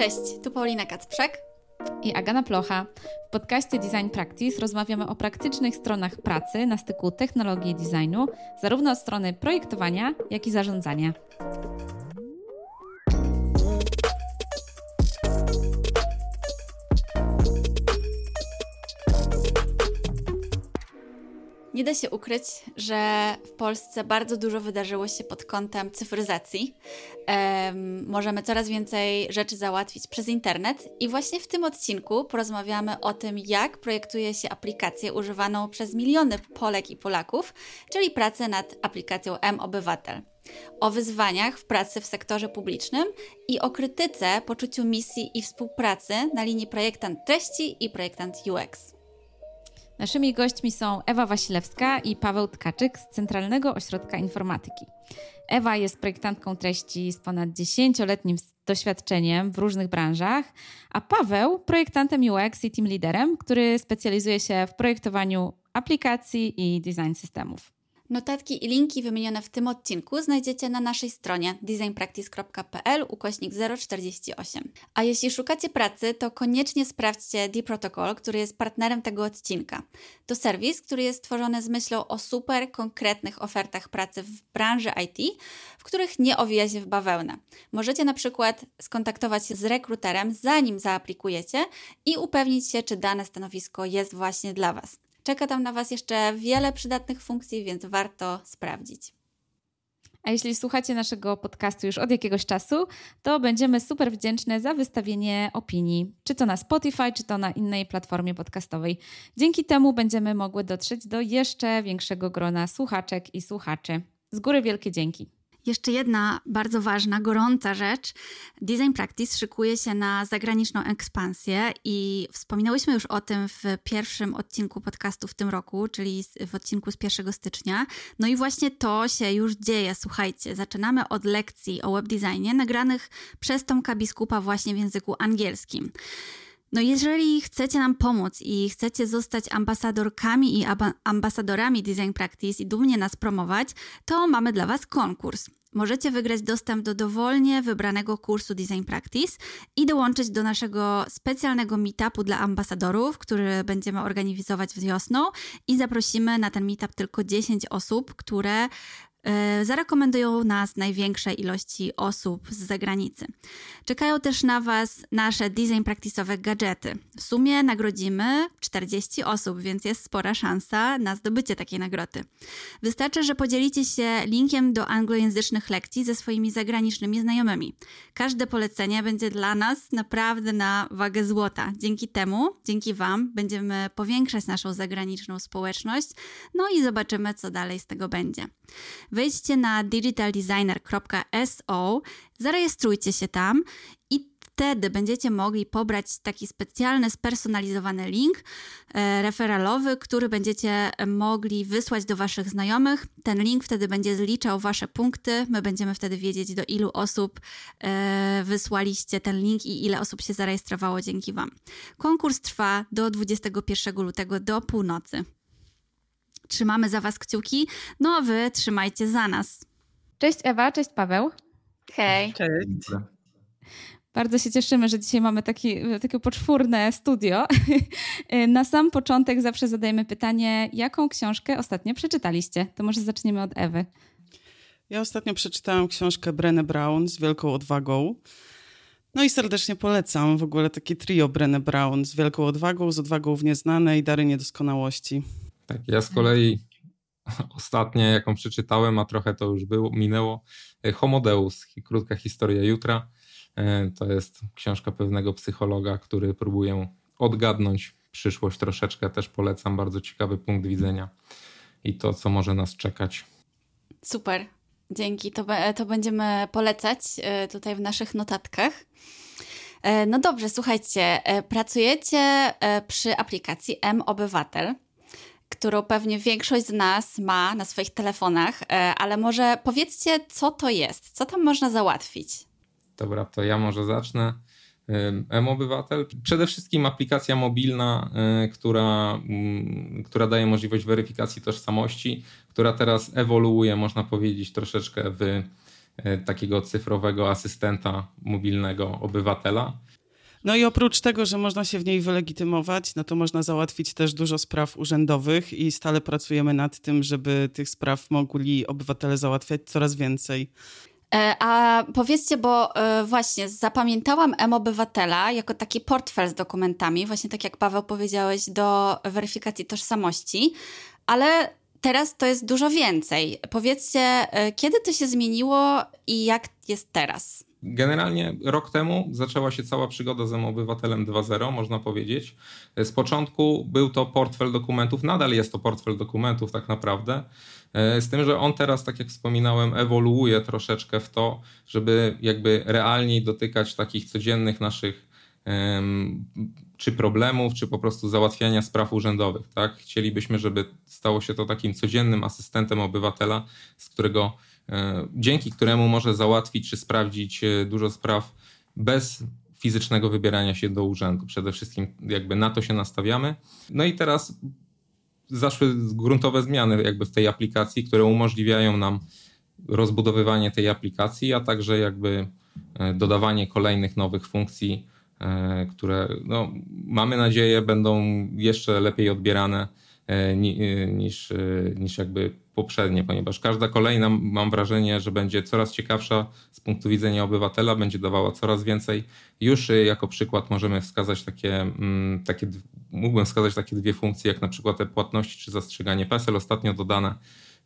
Cześć, tu Paulina Kacprzak i Agana Plocha. W podcaście Design Practice rozmawiamy o praktycznych stronach pracy na styku technologii i designu, zarówno od strony projektowania, jak i zarządzania. Nie da się ukryć, że w Polsce bardzo dużo wydarzyło się pod kątem cyfryzacji. Um, możemy coraz więcej rzeczy załatwić przez internet, i właśnie w tym odcinku porozmawiamy o tym, jak projektuje się aplikację używaną przez miliony Polek i Polaków, czyli pracę nad aplikacją M-Obywatel. O wyzwaniach w pracy w sektorze publicznym i o krytyce, poczuciu misji i współpracy na linii projektant treści i projektant UX. Naszymi gośćmi są Ewa Wasilewska i Paweł Tkaczyk z Centralnego Ośrodka Informatyki. Ewa jest projektantką treści z ponad 10-letnim doświadczeniem w różnych branżach, a Paweł projektantem UX i team leaderem, który specjalizuje się w projektowaniu aplikacji i design systemów. Notatki i linki wymienione w tym odcinku znajdziecie na naszej stronie designpractice.pl ukośnik 048. A jeśli szukacie pracy, to koniecznie sprawdźcie D-Protocol, który jest partnerem tego odcinka. To serwis, który jest stworzony z myślą o super konkretnych ofertach pracy w branży IT, w których nie owija się w bawełnę. Możecie na przykład skontaktować się z rekruterem zanim zaaplikujecie i upewnić się, czy dane stanowisko jest właśnie dla Was. Czeka tam na Was jeszcze wiele przydatnych funkcji, więc warto sprawdzić. A jeśli słuchacie naszego podcastu już od jakiegoś czasu, to będziemy super wdzięczne za wystawienie opinii, czy to na Spotify, czy to na innej platformie podcastowej. Dzięki temu będziemy mogły dotrzeć do jeszcze większego grona słuchaczek i słuchaczy. Z góry wielkie dzięki. Jeszcze jedna bardzo ważna, gorąca rzecz. Design Practice szykuje się na zagraniczną ekspansję i wspominałyśmy już o tym w pierwszym odcinku podcastu w tym roku, czyli w odcinku z 1 stycznia. No i właśnie to się już dzieje. Słuchajcie, zaczynamy od lekcji o webdesignie nagranych przez Tomka Biskupa właśnie w języku angielskim. No jeżeli chcecie nam pomóc i chcecie zostać ambasadorkami i ambasadorami Design Practice i dumnie nas promować, to mamy dla Was konkurs. Możecie wygrać dostęp do dowolnie wybranego kursu Design Practice i dołączyć do naszego specjalnego meetupu dla ambasadorów, który będziemy organizować wiosną i zaprosimy na ten meetup tylko 10 osób, które zarekomendują nas największej ilości osób z zagranicy. Czekają też na Was nasze design praktisowe gadżety. W sumie nagrodzimy 40 osób, więc jest spora szansa na zdobycie takiej nagrody. Wystarczy, że podzielicie się linkiem do anglojęzycznych lekcji ze swoimi zagranicznymi znajomymi. Każde polecenie będzie dla nas naprawdę na wagę złota. Dzięki temu, dzięki Wam, będziemy powiększać naszą zagraniczną społeczność, no i zobaczymy, co dalej z tego będzie. Wejdźcie na digitaldesigner.so, zarejestrujcie się tam i wtedy będziecie mogli pobrać taki specjalny, spersonalizowany link e, referalowy, który będziecie mogli wysłać do Waszych znajomych. Ten link wtedy będzie zliczał Wasze punkty. My będziemy wtedy wiedzieć, do ilu osób e, wysłaliście ten link i ile osób się zarejestrowało dzięki Wam. Konkurs trwa do 21 lutego do północy. Trzymamy za Was kciuki, no a Wy trzymajcie za nas. Cześć Ewa, cześć Paweł. Hej. Cześć. Bardzo się cieszymy, że dzisiaj mamy taki, takie poczwórne studio. Na sam początek zawsze zadajemy pytanie, jaką książkę ostatnio przeczytaliście? To może zaczniemy od Ewy. Ja ostatnio przeczytałam książkę Brené Brown z wielką odwagą. No i serdecznie polecam w ogóle takie trio Brené Brown z wielką odwagą, z odwagą w nieznane i dary niedoskonałości. Tak, ja z kolei ostatnie, jaką przeczytałem, a trochę to już było, minęło, e, Homodeus, krótka historia jutra. E, to jest książka pewnego psychologa, który próbuje odgadnąć przyszłość troszeczkę. Też polecam, bardzo ciekawy punkt widzenia i to, co może nas czekać. Super, dzięki. To, to będziemy polecać e, tutaj w naszych notatkach. No dobrze, słuchajcie, pracujecie przy aplikacji M-Obywatel którą pewnie większość z nas ma na swoich telefonach, e, ale może powiedzcie, co to jest, co tam można załatwić? Dobra, to ja może zacznę. M-Obywatel. Przede wszystkim aplikacja mobilna, e, która, mm, która daje możliwość weryfikacji tożsamości, która teraz ewoluuje, można powiedzieć, troszeczkę w takiego cyfrowego asystenta mobilnego obywatela. No i oprócz tego, że można się w niej wylegitymować, no to można załatwić też dużo spraw urzędowych i stale pracujemy nad tym, żeby tych spraw mogli obywatele załatwiać coraz więcej. E, a powiedzcie, bo e, właśnie zapamiętałam M-Obywatela jako taki portfel z dokumentami, właśnie tak jak Paweł powiedziałeś, do weryfikacji tożsamości, ale teraz to jest dużo więcej. Powiedzcie, e, kiedy to się zmieniło i jak jest teraz? Generalnie rok temu zaczęła się cała przygoda z obywatelem 2.0, można powiedzieć. Z początku był to portfel dokumentów, nadal jest to portfel dokumentów tak naprawdę, z tym, że on teraz, tak jak wspominałem, ewoluuje troszeczkę w to, żeby jakby realniej dotykać takich codziennych naszych czy problemów, czy po prostu załatwiania spraw urzędowych. Tak? Chcielibyśmy, żeby stało się to takim codziennym asystentem obywatela, z którego E, dzięki któremu może załatwić czy sprawdzić e, dużo spraw bez fizycznego wybierania się do urzędu. Przede wszystkim jakby na to się nastawiamy. No i teraz zaszły gruntowe zmiany jakby w tej aplikacji, które umożliwiają nam rozbudowywanie tej aplikacji, a także jakby e, dodawanie kolejnych nowych funkcji, które no, mamy nadzieję będą jeszcze lepiej odbierane niż, niż jakby poprzednie, ponieważ każda kolejna mam wrażenie, że będzie coraz ciekawsza z punktu widzenia obywatela, będzie dawała coraz więcej. Już y, jako przykład możemy wskazać takie, mm, takie mógłbym wskazać takie dwie funkcje, jak na przykład te płatności czy zastrzeganie PESEL, ostatnio dodane.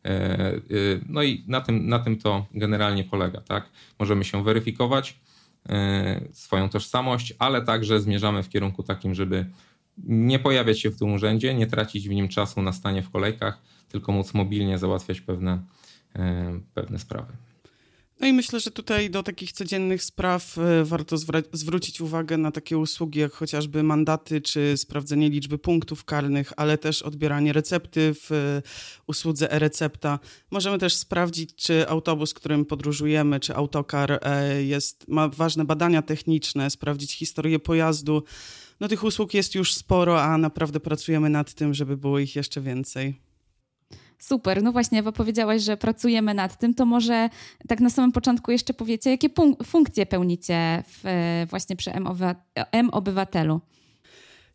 E, y, no i na tym, na tym to generalnie polega. Tak? Możemy się weryfikować e, swoją tożsamość, ale także zmierzamy w kierunku takim, żeby nie pojawiać się w tym urzędzie, nie tracić w nim czasu na stanie w kolejkach, tylko móc mobilnie załatwiać pewne, e, pewne sprawy. No i myślę, że tutaj do takich codziennych spraw e, warto zwrócić uwagę na takie usługi, jak chociażby mandaty czy sprawdzenie liczby punktów karnych, ale też odbieranie recepty w e, usłudze e-recepta. Możemy też sprawdzić, czy autobus, którym podróżujemy, czy autokar jest, ma ważne badania techniczne, sprawdzić historię pojazdu. No tych usług jest już sporo, a naprawdę pracujemy nad tym, żeby było ich jeszcze więcej. Super, no właśnie, Ewa powiedziałaś, że pracujemy nad tym, to może tak na samym początku jeszcze powiecie, jakie funkcje pełnicie w, właśnie przy M-Obywatelu?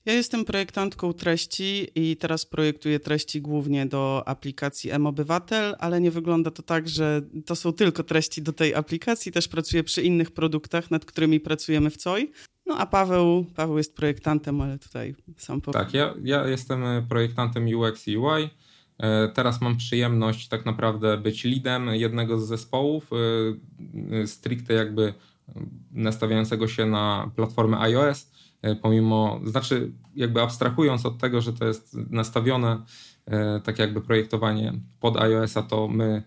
Ja jestem projektantką treści i teraz projektuję treści głównie do aplikacji M-Obywatel, ale nie wygląda to tak, że to są tylko treści do tej aplikacji. Też pracuję przy innych produktach, nad którymi pracujemy w COI. No a Paweł, Paweł jest projektantem, ale tutaj sam powiem. Tak, ja, ja jestem projektantem UX i UI. E, teraz mam przyjemność tak naprawdę być leadem jednego z zespołów, e, e, stricte jakby nastawiającego się na platformę iOS, pomimo, znaczy jakby abstrahując od tego, że to jest nastawione tak jakby projektowanie pod iOS-a, to my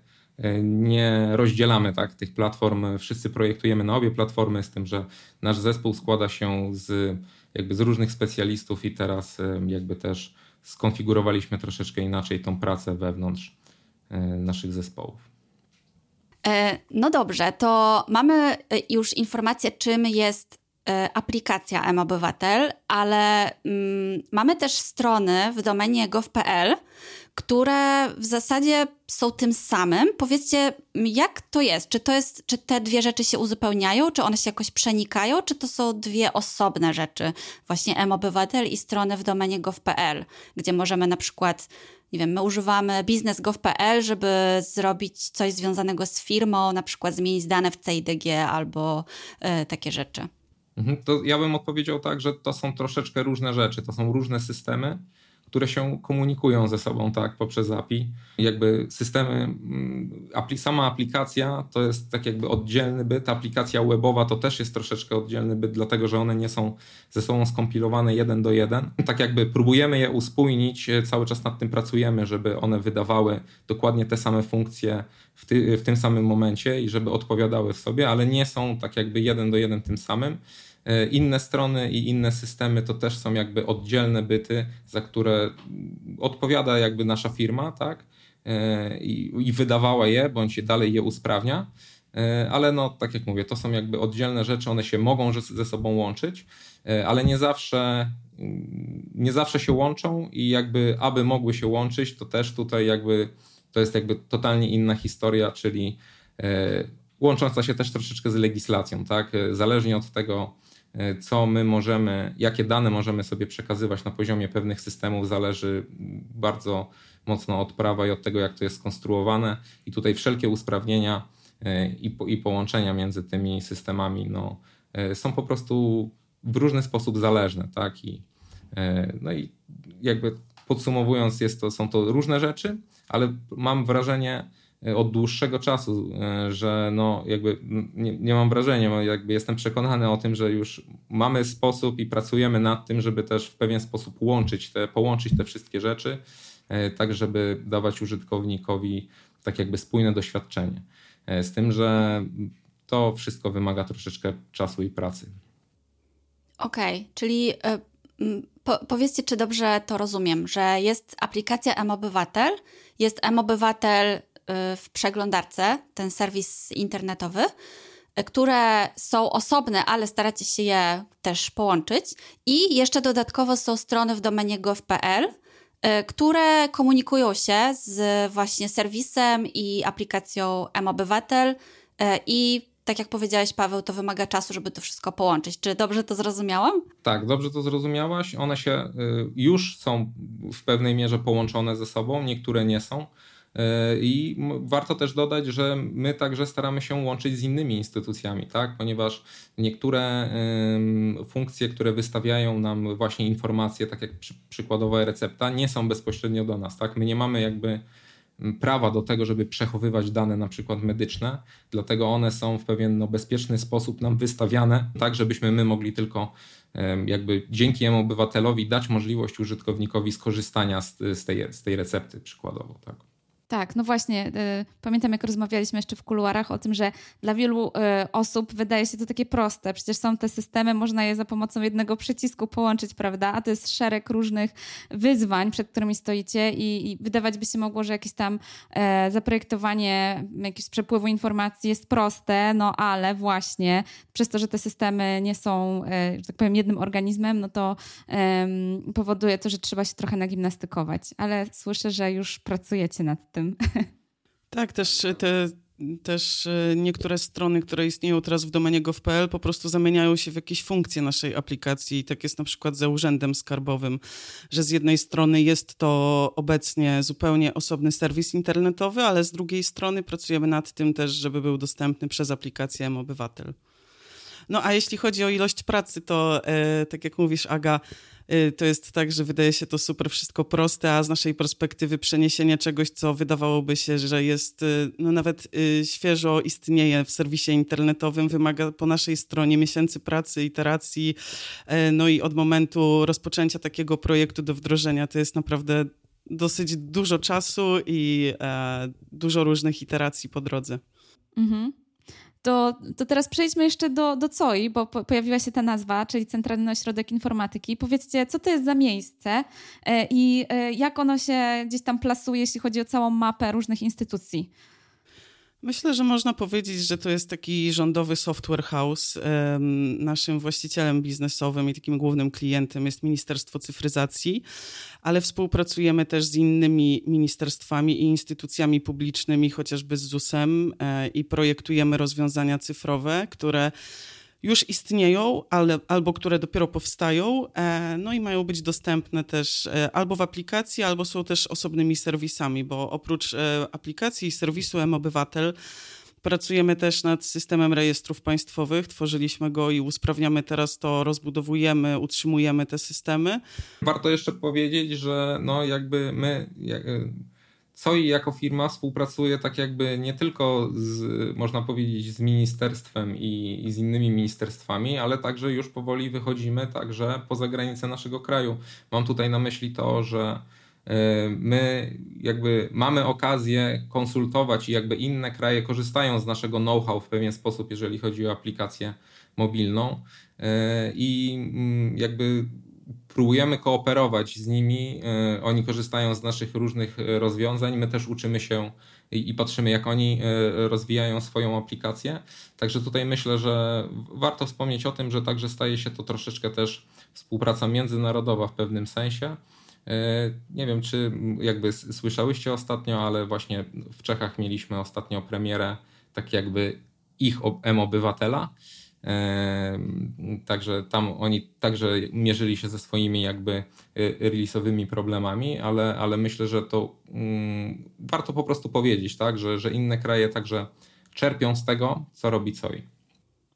nie rozdzielamy tak tych platform, wszyscy projektujemy na obie platformy, z tym, że nasz zespół składa się z jakby z różnych specjalistów i teraz jakby też skonfigurowaliśmy troszeczkę inaczej tą pracę wewnątrz e, naszych zespołów. E, no dobrze, to mamy e, już informację, czym jest aplikacja M-Obywatel, ale mm, mamy też strony w domenie gov.pl, które w zasadzie są tym samym. Powiedzcie, jak to jest? Czy, to jest? czy te dwie rzeczy się uzupełniają? Czy one się jakoś przenikają? Czy to są dwie osobne rzeczy? Właśnie M-Obywatel i strony w domenie gov.pl, gdzie możemy na przykład nie wiem, my używamy biznes.gov.pl, żeby zrobić coś związanego z firmą, na przykład zmienić dane w CIDG albo y, takie rzeczy. Mhm, to ja bym odpowiedział tak, że to są troszeczkę różne rzeczy, to są różne systemy które się komunikują ze sobą tak poprzez API. Jakby systemy, mm, sama aplikacja to jest tak jakby oddzielny byt, aplikacja webowa to też jest troszeczkę oddzielny byt, dlatego że one nie są ze sobą skompilowane jeden do jeden. Tak jakby próbujemy je uspójnić, e, cały czas nad tym pracujemy, żeby one wydawały dokładnie te same funkcje w, ty, w tym samym momencie i żeby odpowiadały w sobie, ale nie są tak jakby jeden do jeden tym samym. E, inne strony i inne systemy to też są jakby oddzielne byty, za które odpowiada jakby nasza firma, tak? E, I, i wydawała je, bądź dalej je usprawnia. E, ale no, tak jak mówię, to są jakby oddzielne rzeczy, one się mogą ze sobą łączyć, ale nie zawsze, nie zawsze się łączą i jakby aby mogły się łączyć, to też tutaj jakby to jest jakby totalnie inna historia, czyli łącząca się też troszeczkę z legislacją, tak? Zależnie od tego, co my możemy, jakie dane możemy sobie przekazywać na poziomie pewnych systemów, zależy bardzo mocno od prawa i od tego, jak to jest skonstruowane. I tutaj wszelkie usprawnienia i, po, i połączenia między tymi systemami no, są po prostu w różny sposób zależne, tak? I, no i jakby podsumowując, jest to, są to różne rzeczy, ale mam wrażenie e, od dłuższego czasu, e, że no jakby nie, nie mam wrażenia, jakby jestem przekonany o tym, że już mamy sposób i pracujemy nad tym, żeby też w pewien sposób łączyć te, połączyć te wszystkie rzeczy, e, tak żeby dawać użytkownikowi tak jakby spójne doświadczenie. Z tym, że to wszystko wymaga troszeczkę czasu i pracy. Okej, okay, czyli po, powiedzcie, czy dobrze to rozumiem, że jest aplikacja M-Obywatel, jest M-Obywatel w przeglądarce, ten serwis internetowy, y, które są osobne, ale staracie się je też połączyć. I jeszcze dodatkowo są strony w domenie gov.pl, y, które komunikują się z właśnie serwisem i aplikacją M-Obywatel i tak jak powiedziałeś, Paweł, to wymaga czasu, żeby to wszystko połączyć. Czy dobrze to zrozumiałam? Tak, dobrze to zrozumiałaś. One się y, już są w pewnej mierze połączone ze sobą, niektóre nie są. Y, I warto też dodać, że my także staramy się łączyć z innymi instytucjami, tak? ponieważ niektóre funkcje, które wystawiają nam właśnie informacje, tak jak przykładowa recepta, nie są bezpośrednio do nas. Tak? My nie mamy jakby prawa do tego, żeby przechowywać dane na przykład medyczne, dlatego one są w pewien no, bezpieczny sposób nam wystawiane, tak żebyśmy my mogli tylko jakby dzięki obywatelowi dać możliwość użytkownikowi skorzystania z, z, tej, z tej recepty przykładowo. Tak. Tak, no właśnie. Y, pamiętam, jak rozmawialiśmy jeszcze w kuluarach o tym, że dla wielu y, osób wydaje się to takie proste. Przecież są te systemy, można je za pomocą jednego przycisku połączyć, prawda? A to jest szereg różnych wyzwań, przed którymi stoicie, i, i wydawać by się mogło, że jakieś tam e, zaprojektowanie jakiegoś przepływu informacji jest proste, no ale właśnie przez to, że te systemy nie są, e, że tak powiem, jednym organizmem, no to powoduje to, że trzeba się trochę nagimnastykować. Ale słyszę, że już pracujecie nad tym tym. Tak, też te też e, niektóre strony, które istnieją teraz w domenie gov.pl po prostu zamieniają się w jakieś funkcje naszej aplikacji. Tak jest na przykład ze Urzędem Skarbowym, że z jednej strony jest to obecnie zupełnie osobny serwis internetowy, ale z drugiej strony pracujemy nad tym też, żeby był dostępny przez aplikację M-Obywatel. No a jeśli chodzi o ilość pracy, to e, tak jak mówisz, Aga, Y, to jest tak, że wydaje się to super wszystko proste, a z naszej perspektywy przeniesienie czegoś, co wydawałoby się, że jest y, no nawet y, świeżo istnieje w serwisie internetowym, wymaga po naszej stronie miesięcy pracy, iteracji, no i od momentu rozpoczęcia takiego projektu do wdrożenia to jest naprawdę dosyć dużo czasu i e, dużo różnych iteracji po drodze. Mhm to, to teraz przejdźmy jeszcze do, do COI, bo po, pojawiła się ta nazwa, czyli Centralny Ośrodek Informatyki. Powiedzcie, co to jest za miejsce e, i e, jak ono się gdzieś tam plasuje, jeśli chodzi o całą mapę różnych instytucji? Myślę, że można powiedzieć, że to jest taki rządowy software house. Naszym właścicielem biznesowym i takim głównym klientem jest Ministerstwo Cyfryzacji, ale współpracujemy też z innymi ministerstwami i instytucjami publicznymi, chociażby z ZUS-em e, i projektujemy rozwiązania cyfrowe, które już istnieją, ale, albo które dopiero powstają, e, no i mają być dostępne też e, albo w aplikacji, albo są też osobnymi serwisami, bo oprócz e, aplikacji i serwisu M-Obywatel Pracujemy też nad systemem rejestrów państwowych, tworzyliśmy go i usprawniamy teraz to, rozbudowujemy, utrzymujemy te systemy. Warto jeszcze powiedzieć, że no jakby my, COI jako firma współpracuje tak jakby nie tylko z, można powiedzieć, z ministerstwem i, i, z innymi ministerstwami, ale także już powoli wychodzimy także poza granice naszego kraju. Mam tutaj na myśli to, że e, my jakby mamy okazję konsultować i jakby inne kraje korzystają z naszego know-how w pewien sposób, jeżeli chodzi o aplikację mobilną e, i mm, jakby próbujemy kooperować z nimi. E, oni korzystają z naszych różnych e, rozwiązań. My też uczymy się i patrzymy, jak oni e, rozwijają swoją aplikację. Także tutaj myślę, że warto wspomnieć o tym, że także staje się to troszeczkę też współpraca międzynarodowa w pewnym sensie. Nie wiem, czy jakby słyszałyście ostatnio, ale właśnie w Czechach mieliśmy ostatnio premierę tak jakby ich M-Obywatela. Także tam oni także mierzyli się ze swoimi jakby release'owymi problemami, ale, ale myślę, że to um, warto po prostu powiedzieć, tak, że, że inne kraje także czerpią z tego, co robi COI.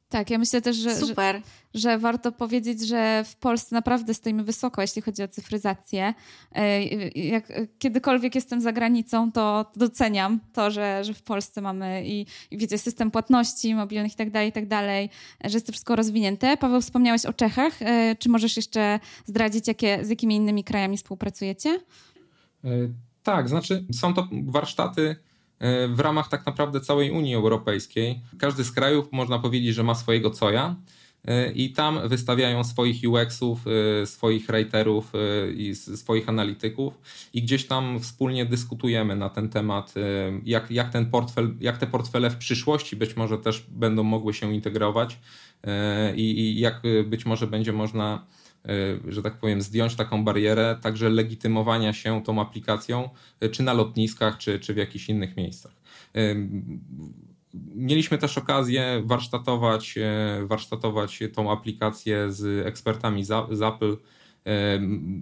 Tak, ja myślę też, że, że, że, warto powiedzieć, że w Polsce naprawdę stoimy wysoko, jeśli chodzi o cyfryzację. E, jak kiedykolwiek jestem za granicą, to doceniam to, że, że w Polsce mamy i, i wiecie, system płatności mobilnych i tak dalej, i tak dalej, że jest to wszystko rozwinięte. Paweł, wspomniałeś o Czechach. E, czy możesz jeszcze zdradzić, jakie, z jakimi innymi krajami współpracujecie? E, tak, znaczy są to warsztaty w ramach tak naprawdę całej Unii Europejskiej. Każdy z krajów można powiedzieć, że ma swojego coja e, i tam wystawiają swoich UX-ów, e, swoich writerów i swoich analityków i gdzieś tam wspólnie dyskutujemy na ten temat, jak, jak, ten portfel, jak te portfele w przyszłości być może też będą mogły się integrować i, i jak być może będzie można że tak powiem, zdjąć taką barierę także legitymowania się tą aplikacją, y, czy na lotniskach, czy, czy w jakichś innych miejscach. Y, mieliśmy też okazję warsztatować, warsztatować tą aplikację z ekspertami z Apple,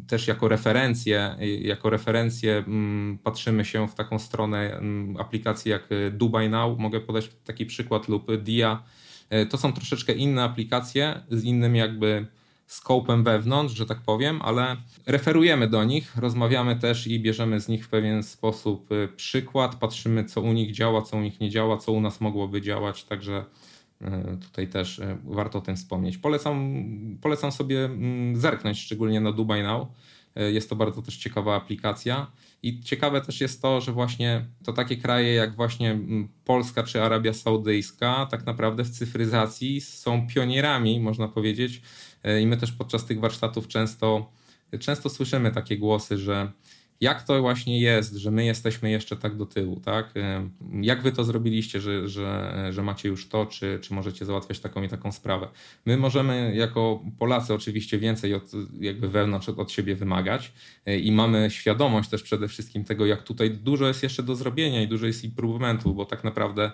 też jako referencję, jako referencję mm, patrzymy się w taką stronę mm, aplikacji jak Dubai Now. Mogę podać taki przykład lub Dia. To są troszeczkę inne aplikacje z innym jakby skopem wewnątrz, że tak powiem, ale referujemy do nich, rozmawiamy też i bierzemy z nich w pewien sposób y, przykład, patrzymy co u nich działa, co u nich nie działa, co u nas mogłoby działać, także y, tutaj też y, warto o tym wspomnieć. Polecam, polecam sobie mm, zerknąć szczególnie na Dubai Now. Jest to bardzo też ciekawa aplikacja. I ciekawe też jest to, że właśnie to takie kraje jak właśnie Polska czy Arabia Saudyjska tak naprawdę w cyfryzacji są pionierami, można powiedzieć, E, I my też podczas tych warsztatów często, często słyszymy takie głosy, że jak to właśnie jest, że my jesteśmy jeszcze tak do tyłu, tak? Jak wy to zrobiliście, że, że, że macie już to, czy, czy możecie załatwiać taką i taką sprawę? My możemy jako Polacy oczywiście więcej od, jakby wewnątrz od, siebie wymagać e, i mamy świadomość też przede wszystkim tego, jak tutaj dużo jest jeszcze do zrobienia i dużo jest improvementu, bo tak naprawdę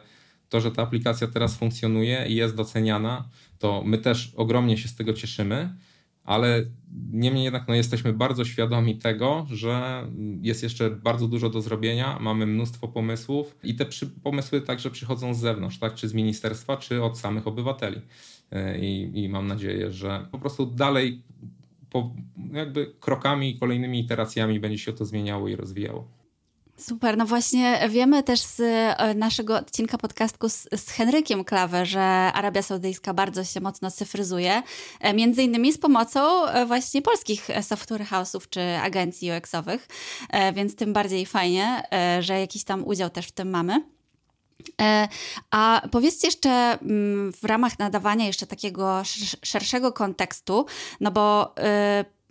to, że ta aplikacja teraz funkcjonuje i jest doceniana, to my też ogromnie się z tego cieszymy, ale niemniej jednak no, jesteśmy bardzo świadomi tego, że jest jeszcze bardzo dużo do zrobienia, mamy mnóstwo pomysłów i te przy, pomysły także przychodzą z zewnątrz, tak? czy z ministerstwa, czy od samych obywateli. E, I, i mam nadzieję, że po prostu dalej po, jakby krokami i kolejnymi iteracjami będzie się to zmieniało i rozwijało. Super, no właśnie wiemy też z e, naszego odcinka podcastku z, z Henrykiem Klawę, że Arabia Saudyjska bardzo się mocno cyfryzuje, e, między innymi z pomocą e, właśnie polskich software house'ów czy agencji UX-owych, więc tym bardziej fajnie, że jakiś tam udział też w tym mamy. A powiedzcie jeszcze mm, w ramach nadawania jeszcze takiego szerszego kontekstu, no bo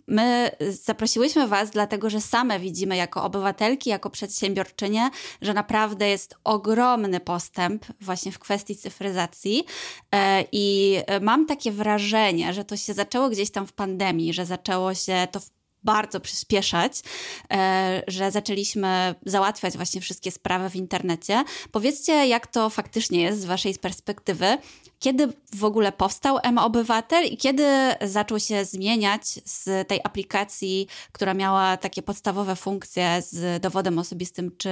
My zaprosiłyśmy Was, dlatego że same widzimy jako obywatelki, jako przedsiębiorczynie, że naprawdę jest ogromny postęp właśnie w kwestii cyfryzacji. E, I mam takie wrażenie, że to się zaczęło gdzieś tam w pandemii, że zaczęło się to bardzo przyspieszać, e, że zaczęliśmy załatwiać właśnie wszystkie sprawy w internecie. Powiedzcie, jak to faktycznie jest z Waszej perspektywy, kiedy w ogóle powstał M-Obywatel i kiedy zaczął się zmieniać z tej aplikacji, która miała takie podstawowe funkcje z dowodem osobistym czy,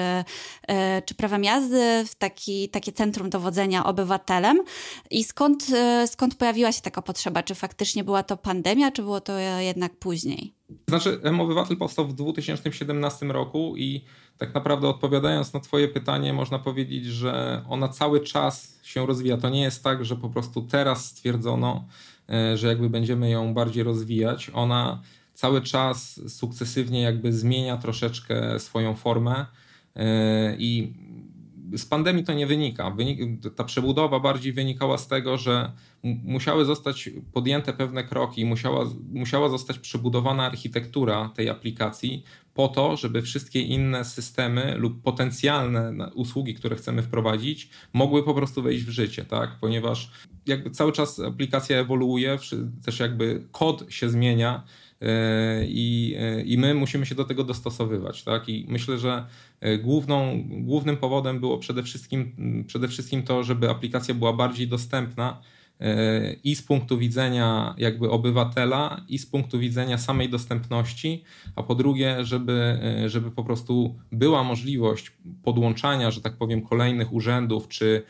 e, czy prawem jazdy, w taki, takie centrum dowodzenia obywatelem i skąd, e, skąd pojawiła się taka potrzeba? Czy faktycznie była to pandemia, czy było to jednak później? Znaczy, M-Obywatel powstał w 2017 roku i tak naprawdę odpowiadając na Twoje pytanie, można powiedzieć, że ona cały czas się rozwija. To nie jest tak, że po prostu teraz stwierdzono, e, że jakby będziemy ją bardziej rozwijać. Ona cały czas sukcesywnie jakby zmienia troszeczkę swoją formę e, i z pandemii to nie wynika. Ta przebudowa bardziej wynikała z tego, że musiały zostać podjęte pewne kroki, musiała, musiała zostać przebudowana architektura tej aplikacji po to, żeby wszystkie inne systemy lub potencjalne usługi, które chcemy wprowadzić, mogły po prostu wejść w życie, tak? Ponieważ jakby cały czas aplikacja ewoluuje, też jakby kod się zmienia i, i my musimy się do tego dostosowywać. Tak? I myślę, że główną, głównym powodem było przede wszystkim, przede wszystkim to, żeby aplikacja była bardziej dostępna i z punktu widzenia jakby obywatela, i z punktu widzenia samej dostępności, a po drugie, żeby, żeby po prostu była możliwość podłączania, że tak powiem, kolejnych urzędów, czy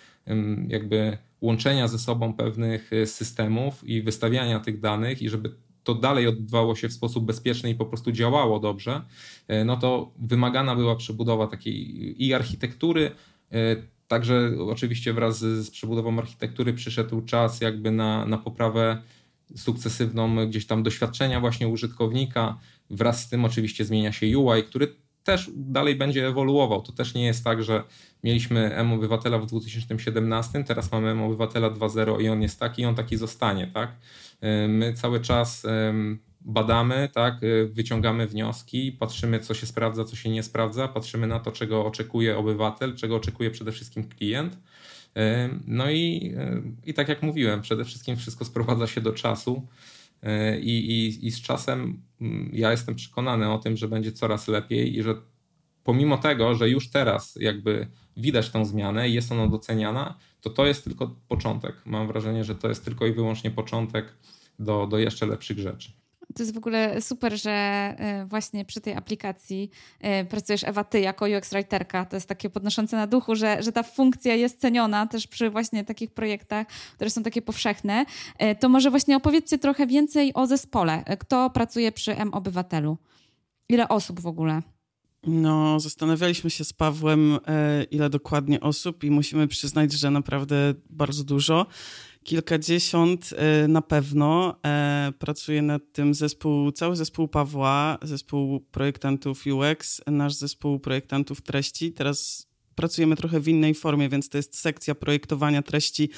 jakby łączenia ze sobą pewnych systemów i wystawiania tych danych, i żeby to dalej odbywało się w sposób bezpieczny i po prostu działało dobrze, no to wymagana była przebudowa takiej i architektury, Także oczywiście wraz z, z przebudową architektury przyszedł czas jakby na, na poprawę sukcesywną gdzieś tam doświadczenia właśnie użytkownika. Wraz z tym oczywiście zmienia się UI, który też dalej będzie ewoluował. To też nie jest tak, że mieliśmy M-Obywatela w 2017, teraz mamy M-Obywatela 2.0 i on jest taki i on taki zostanie. Tak? My cały czas badamy, tak, y, wyciągamy wnioski, patrzymy, co się sprawdza, co się nie sprawdza, patrzymy na to, czego oczekuje obywatel, czego oczekuje przede wszystkim klient. Y, no i, i tak jak mówiłem, przede wszystkim wszystko sprowadza się do czasu. I, i, I z czasem mm, ja jestem przekonany o tym, że będzie coraz lepiej i że pomimo tego, że już teraz jakby widać tą zmianę i jest ona doceniana, to to jest tylko początek. Mam wrażenie, że to jest tylko i wyłącznie początek do, do jeszcze lepszych rzeczy. To jest w ogóle super, że e, właśnie przy tej aplikacji e, pracujesz, Ewa, ty jako UX writerka. To jest takie podnoszące na duchu, że, że ta funkcja jest ceniona też przy właśnie takich projektach, które są takie powszechne. E, to może właśnie opowiedzcie trochę więcej o zespole. Kto pracuje przy M-Obywatelu? Ile osób w ogóle? No, zastanawialiśmy się z Pawłem, ile dokładnie osób, i musimy przyznać, że naprawdę bardzo dużo kilkadziesiąt e, na pewno. E, pracuje nad tym zespół, cały zespół Pawła, zespół projektantów UX, nasz zespół projektantów treści. Teraz pracujemy trochę w innej formie, więc to jest sekcja projektowania treści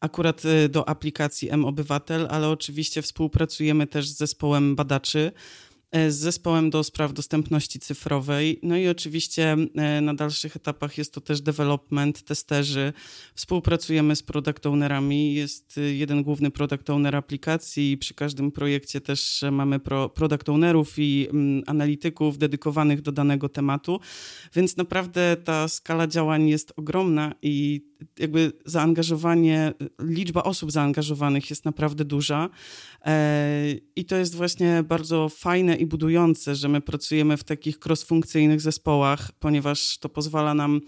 akurat e, do aplikacji M-Obywatel, ale oczywiście współpracujemy też z zespołem badaczy. E, z zespołem do spraw dostępności cyfrowej. No i oczywiście e, na dalszych etapach jest to też development, testerzy. Współpracujemy z product ownerami. Jest e, jeden główny product owner aplikacji przy każdym projekcie też mamy pro, product ownerów i mm, analityków dedykowanych do danego tematu. Więc naprawdę ta skala działań jest ogromna i jakby zaangażowanie, liczba osób zaangażowanych jest naprawdę duża. I to jest właśnie bardzo fajne i budujące, że my pracujemy w takich cross-funkcyjnych zespołach, ponieważ to pozwala nam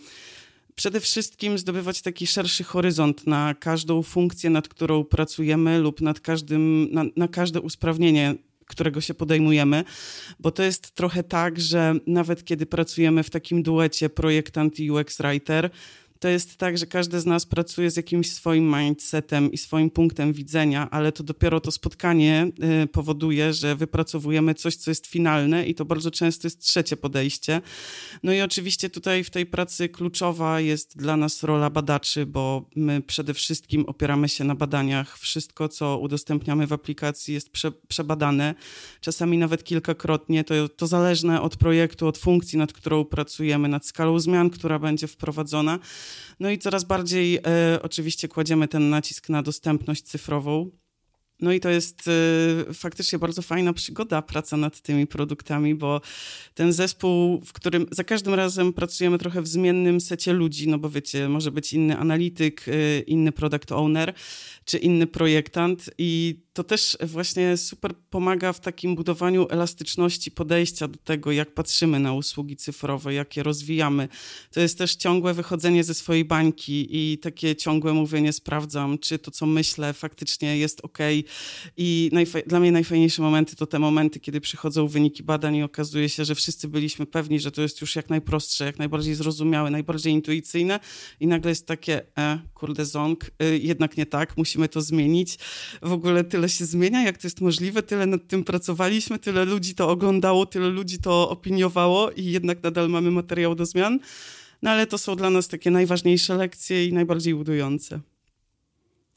przede wszystkim zdobywać taki szerszy horyzont na każdą funkcję, nad którą pracujemy lub nad każdym, na, na każde usprawnienie którego się podejmujemy, bo to jest trochę tak, że nawet kiedy pracujemy w takim duecie projektant i UX writer, to jest tak, że każdy z nas pracuje z jakimś swoim mindsetem i swoim punktem widzenia, ale to dopiero to spotkanie y, powoduje, że wypracowujemy coś, co jest finalne i to bardzo często jest trzecie podejście. No i oczywiście tutaj w tej pracy kluczowa jest dla nas rola badaczy, bo my przede wszystkim opieramy się na badaniach. Wszystko, co udostępniamy w aplikacji jest prze, przebadane, czasami nawet kilkakrotnie. To, to zależne od projektu, od funkcji, nad którą pracujemy, nad skalą zmian, która będzie wprowadzona. No i coraz bardziej e, oczywiście kładziemy ten nacisk na dostępność cyfrową. No i to jest y, faktycznie bardzo fajna przygoda, praca nad tymi produktami, bo ten zespół, w którym za każdym razem pracujemy trochę w zmiennym secie ludzi, no bo wiecie, może być inny analityk, y, inny product owner czy inny projektant i to też właśnie super pomaga w takim budowaniu elastyczności podejścia do tego, jak patrzymy na usługi cyfrowe, jak je rozwijamy. To jest też ciągłe wychodzenie ze swojej bańki i takie ciągłe mówienie, sprawdzam, czy to, co myślę, faktycznie jest ok. I dla mnie najfajniejsze momenty to te momenty, kiedy przychodzą wyniki badań i okazuje się, że wszyscy byliśmy pewni, że to jest już jak najprostsze, jak najbardziej zrozumiałe, najbardziej intuicyjne i nagle jest takie, e, kurde ząg, y, jednak nie tak, musimy to zmienić. W ogóle tyle się zmienia, jak to jest możliwe, tyle nad tym pracowaliśmy, tyle ludzi to oglądało, tyle ludzi to opiniowało i jednak nadal mamy materiał do zmian. No ale to są dla nas takie najważniejsze lekcje i najbardziej budujące.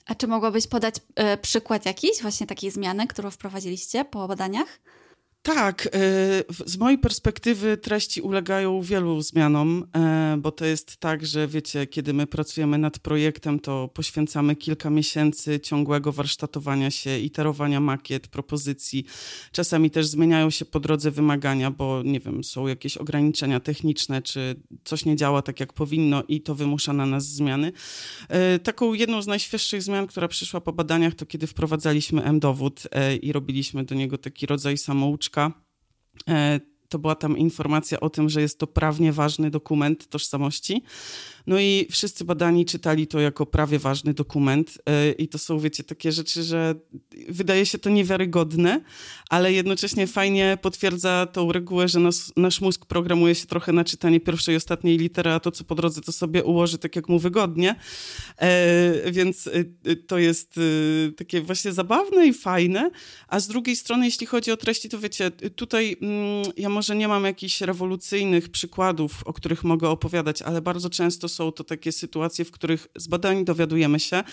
A czy mogłabyś podać y, przykład jakiś właśnie takiej zmiany, którą wprowadziliście po badaniach? Tak, e, z mojej perspektywy treści ulegają wielu zmianom, e, bo to jest tak, że wiecie, kiedy my pracujemy nad projektem, to poświęcamy kilka miesięcy ciągłego warsztatowania się, iterowania makiet, propozycji. Czasami też zmieniają się po drodze wymagania, bo nie wiem, są jakieś ograniczenia techniczne, czy coś nie działa tak, jak powinno i to wymusza na nas zmiany. E, taką jedną z najświeższych zmian, która przyszła po badaniach, to kiedy wprowadzaliśmy M-dowód i robiliśmy do niego taki rodzaj samouczki E, to była tam informacja o tym, że jest to prawnie ważny dokument tożsamości. No i wszyscy badani czytali to jako prawie ważny dokument e, i to są, wiecie, takie rzeczy, że wydaje się to niewiarygodne, ale jednocześnie fajnie potwierdza tą regułę, że nas, nasz mózg programuje się trochę na czytanie pierwszej i ostatniej litery, a to, co po drodze, to sobie ułoży tak, jak mu wygodnie. E, więc e, to jest takie właśnie zabawne i fajne, a z drugiej strony, jeśli chodzi o treści, to wiecie, tutaj mm, ja może nie mam jakichś rewolucyjnych przykładów, o których mogę opowiadać, ale bardzo często są to takie sytuacje, w których z badań dowiadujemy się,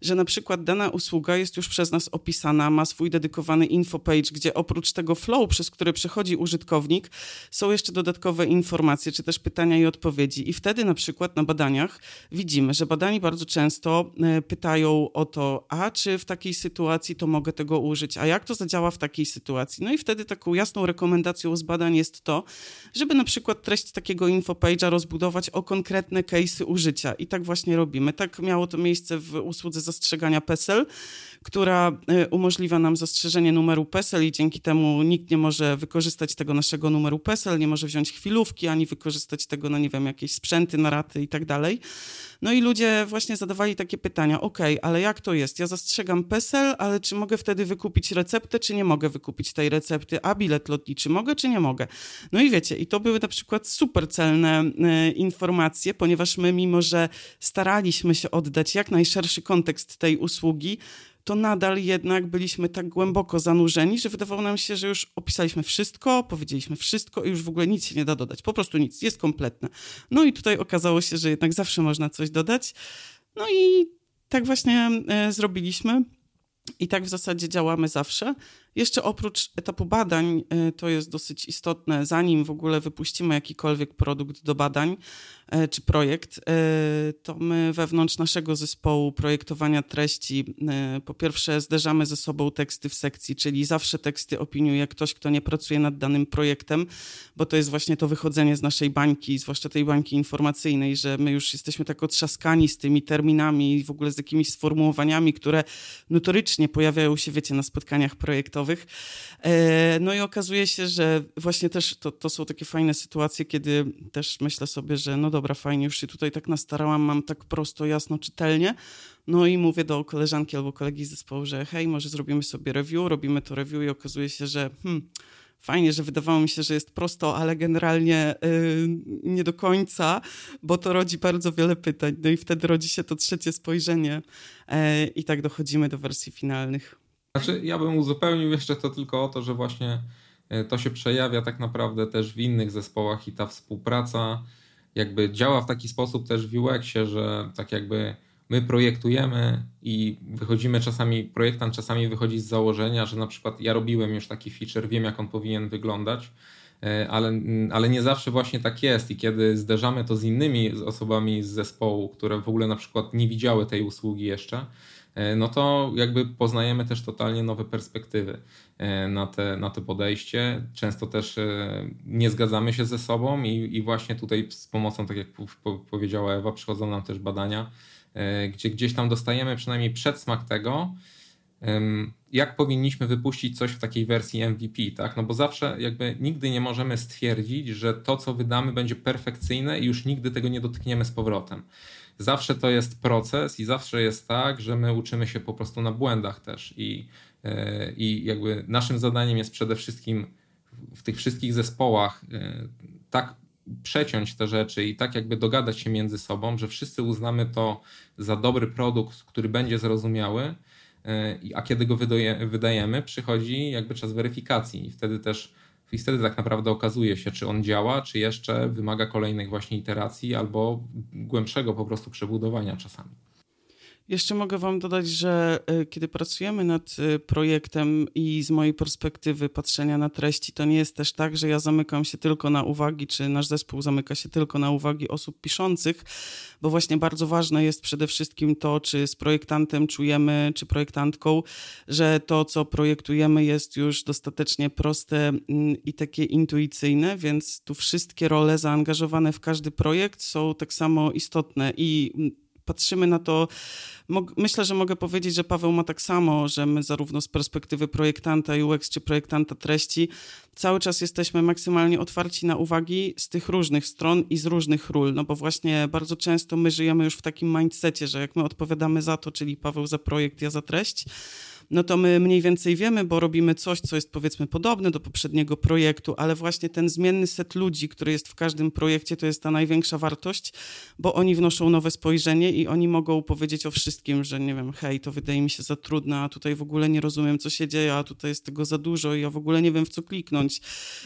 że na przykład dana usługa jest już przez nas opisana, ma swój dedykowany infopage, gdzie oprócz tego flow, przez który przechodzi użytkownik, są jeszcze dodatkowe informacje, czy też pytania i odpowiedzi. I wtedy na przykład na badaniach widzimy, że badani bardzo często e, pytają o to, a czy w takiej sytuacji to mogę tego użyć, a jak to zadziała w takiej sytuacji. No i wtedy taką jasną rekomendacją z badań jest to, żeby na przykład treść takiego infopage'a rozbudować o konkretne case'y użycia. I tak właśnie robimy. Tak miało to miejsce w usłudze zastrzegania PESEL, która e, umożliwia nam zastrzeżenie numeru PESEL i dzięki temu nikt nie może wykorzystać tego naszego numeru PESEL, nie może wziąć chwilówki, ani wykorzystać tego, no nie wiem, jakieś sprzęty na raty i tak dalej. No i ludzie właśnie zadawali takie pytania, ok, ale jak to jest? Ja zastrzegam PESEL, ale czy mogę wtedy wykupić receptę, czy nie mogę wykupić tej recepty? A bilet lotniczy mogę, czy nie mogę? No i wiecie, i to były na przykład super celne y, informacje, ponieważ my, mimo że staraliśmy się oddać jak najszerszy kontekst tej usługi, to nadal jednak byliśmy tak głęboko zanurzeni, że wydawało nam się, że już opisaliśmy wszystko, powiedzieliśmy wszystko i już w ogóle nic się nie da dodać. Po prostu nic, jest kompletne. No i tutaj okazało się, że jednak zawsze można coś dodać. No i tak właśnie e, zrobiliśmy. I tak w zasadzie działamy zawsze. Jeszcze oprócz etapu badań, e, to jest dosyć istotne, zanim w ogóle wypuścimy jakikolwiek produkt do badań e, czy projekt, e, to my wewnątrz naszego zespołu projektowania treści po pierwsze zderzamy ze sobą teksty w sekcji, czyli zawsze teksty opiniuje ktoś, kto nie pracuje nad danym projektem, bo to jest właśnie to wychodzenie z naszej bańki, zwłaszcza tej bańki informacyjnej, że my już jesteśmy tak otrzaskani z tymi terminami i w ogóle z jakimiś sformułowaniami, które notorycznie pojawiają się, wiecie, na spotkaniach projektowych E, no i okazuje się, że właśnie też to, to są takie fajne sytuacje, kiedy też myślę sobie, że no dobra, fajnie, już się tutaj tak nastarałam, mam tak prosto, jasno, czytelnie. No i mówię do koleżanki albo kolegi z zespołu, że hej, może zrobimy sobie review, robimy to review i okazuje się, że hmm, fajnie, że wydawało mi się, że jest prosto, ale generalnie yy, nie do końca, bo to rodzi bardzo wiele pytań. No i wtedy rodzi się to trzecie spojrzenie yy, i tak dochodzimy do wersji finalnych. Znaczy, ja bym uzupełnił jeszcze to tylko o to, że właśnie e, to się przejawia tak naprawdę też w innych zespołach i ta współpraca jakby działa w taki sposób też w UX-ie, że tak jakby my projektujemy i wychodzimy czasami, projektant czasami wychodzi z założenia, że na przykład ja robiłem już taki feature, wiem jak on powinien wyglądać, e, ale, ale nie zawsze właśnie tak jest. I kiedy zderzamy to z innymi osobami z zespołu, które w ogóle na przykład nie widziały tej usługi jeszcze, no to jakby poznajemy też totalnie nowe perspektywy e, na te, na to podejście. Często też e, nie zgadzamy się ze sobą i, i właśnie tutaj z pomocą, tak jak powiedziała Ewa, przychodzą nam też badania, gdzie gdzieś tam dostajemy przynajmniej przedsmak tego, jak powinniśmy wypuścić coś w takiej wersji MVP, tak? No bo zawsze jakby nigdy nie możemy stwierdzić, że to, co wydamy, będzie perfekcyjne i już nigdy tego nie dotkniemy z powrotem zawsze to jest proces i zawsze jest tak, że my uczymy się po prostu na błędach też. I, e, i jakby naszym zadaniem jest przede wszystkim w tych wszystkich zespołach e, tak przeciąć te rzeczy i tak jakby dogadać się między sobą, że wszyscy uznamy to za dobry produkt, który będzie zrozumiały, e, a kiedy go wydajemy, przychodzi jakby czas weryfikacji. I wtedy też i wtedy tak naprawdę okazuje się, czy on działa, czy jeszcze wymaga kolejnych właśnie iteracji albo głębszego po prostu przebudowania czasami. Jeszcze mogę Wam dodać, że e, kiedy pracujemy nad e, projektem i z mojej perspektywy patrzenia na treści, to nie jest też tak, że ja zamykam się tylko na uwagi, czy nasz zespół zamyka się tylko na uwagi osób piszących, bo właśnie bardzo ważne jest przede wszystkim to, czy z projektantem czujemy, czy projektantką, że to, co projektujemy, jest już dostatecznie proste mm, i takie intuicyjne, więc tu wszystkie role zaangażowane w każdy projekt są tak samo istotne i mm, patrzymy na to, myślę, że mogę powiedzieć, że Paweł ma tak samo, że my zarówno z perspektywy projektanta UX czy projektanta treści cały czas jesteśmy maksymalnie otwarci na uwagi z tych różnych stron i z różnych ról, no bo właśnie bardzo często my żyjemy już w takim mindsetie, że jak my odpowiadamy za to, czyli Paweł za projekt, ja za treść, no to my mniej więcej wiemy, bo robimy coś, co jest powiedzmy podobne do poprzedniego projektu, ale właśnie ten zmienny set ludzi, który jest w każdym projekcie, to jest ta największa wartość, bo oni wnoszą nowe spojrzenie i oni mogą powiedzieć o wszystkim, że nie wiem, hej, to wydaje mi się za trudne, a tutaj w ogóle nie rozumiem, co się dzieje, a tutaj jest tego za dużo i ja w ogóle nie wiem, w co kliknąć.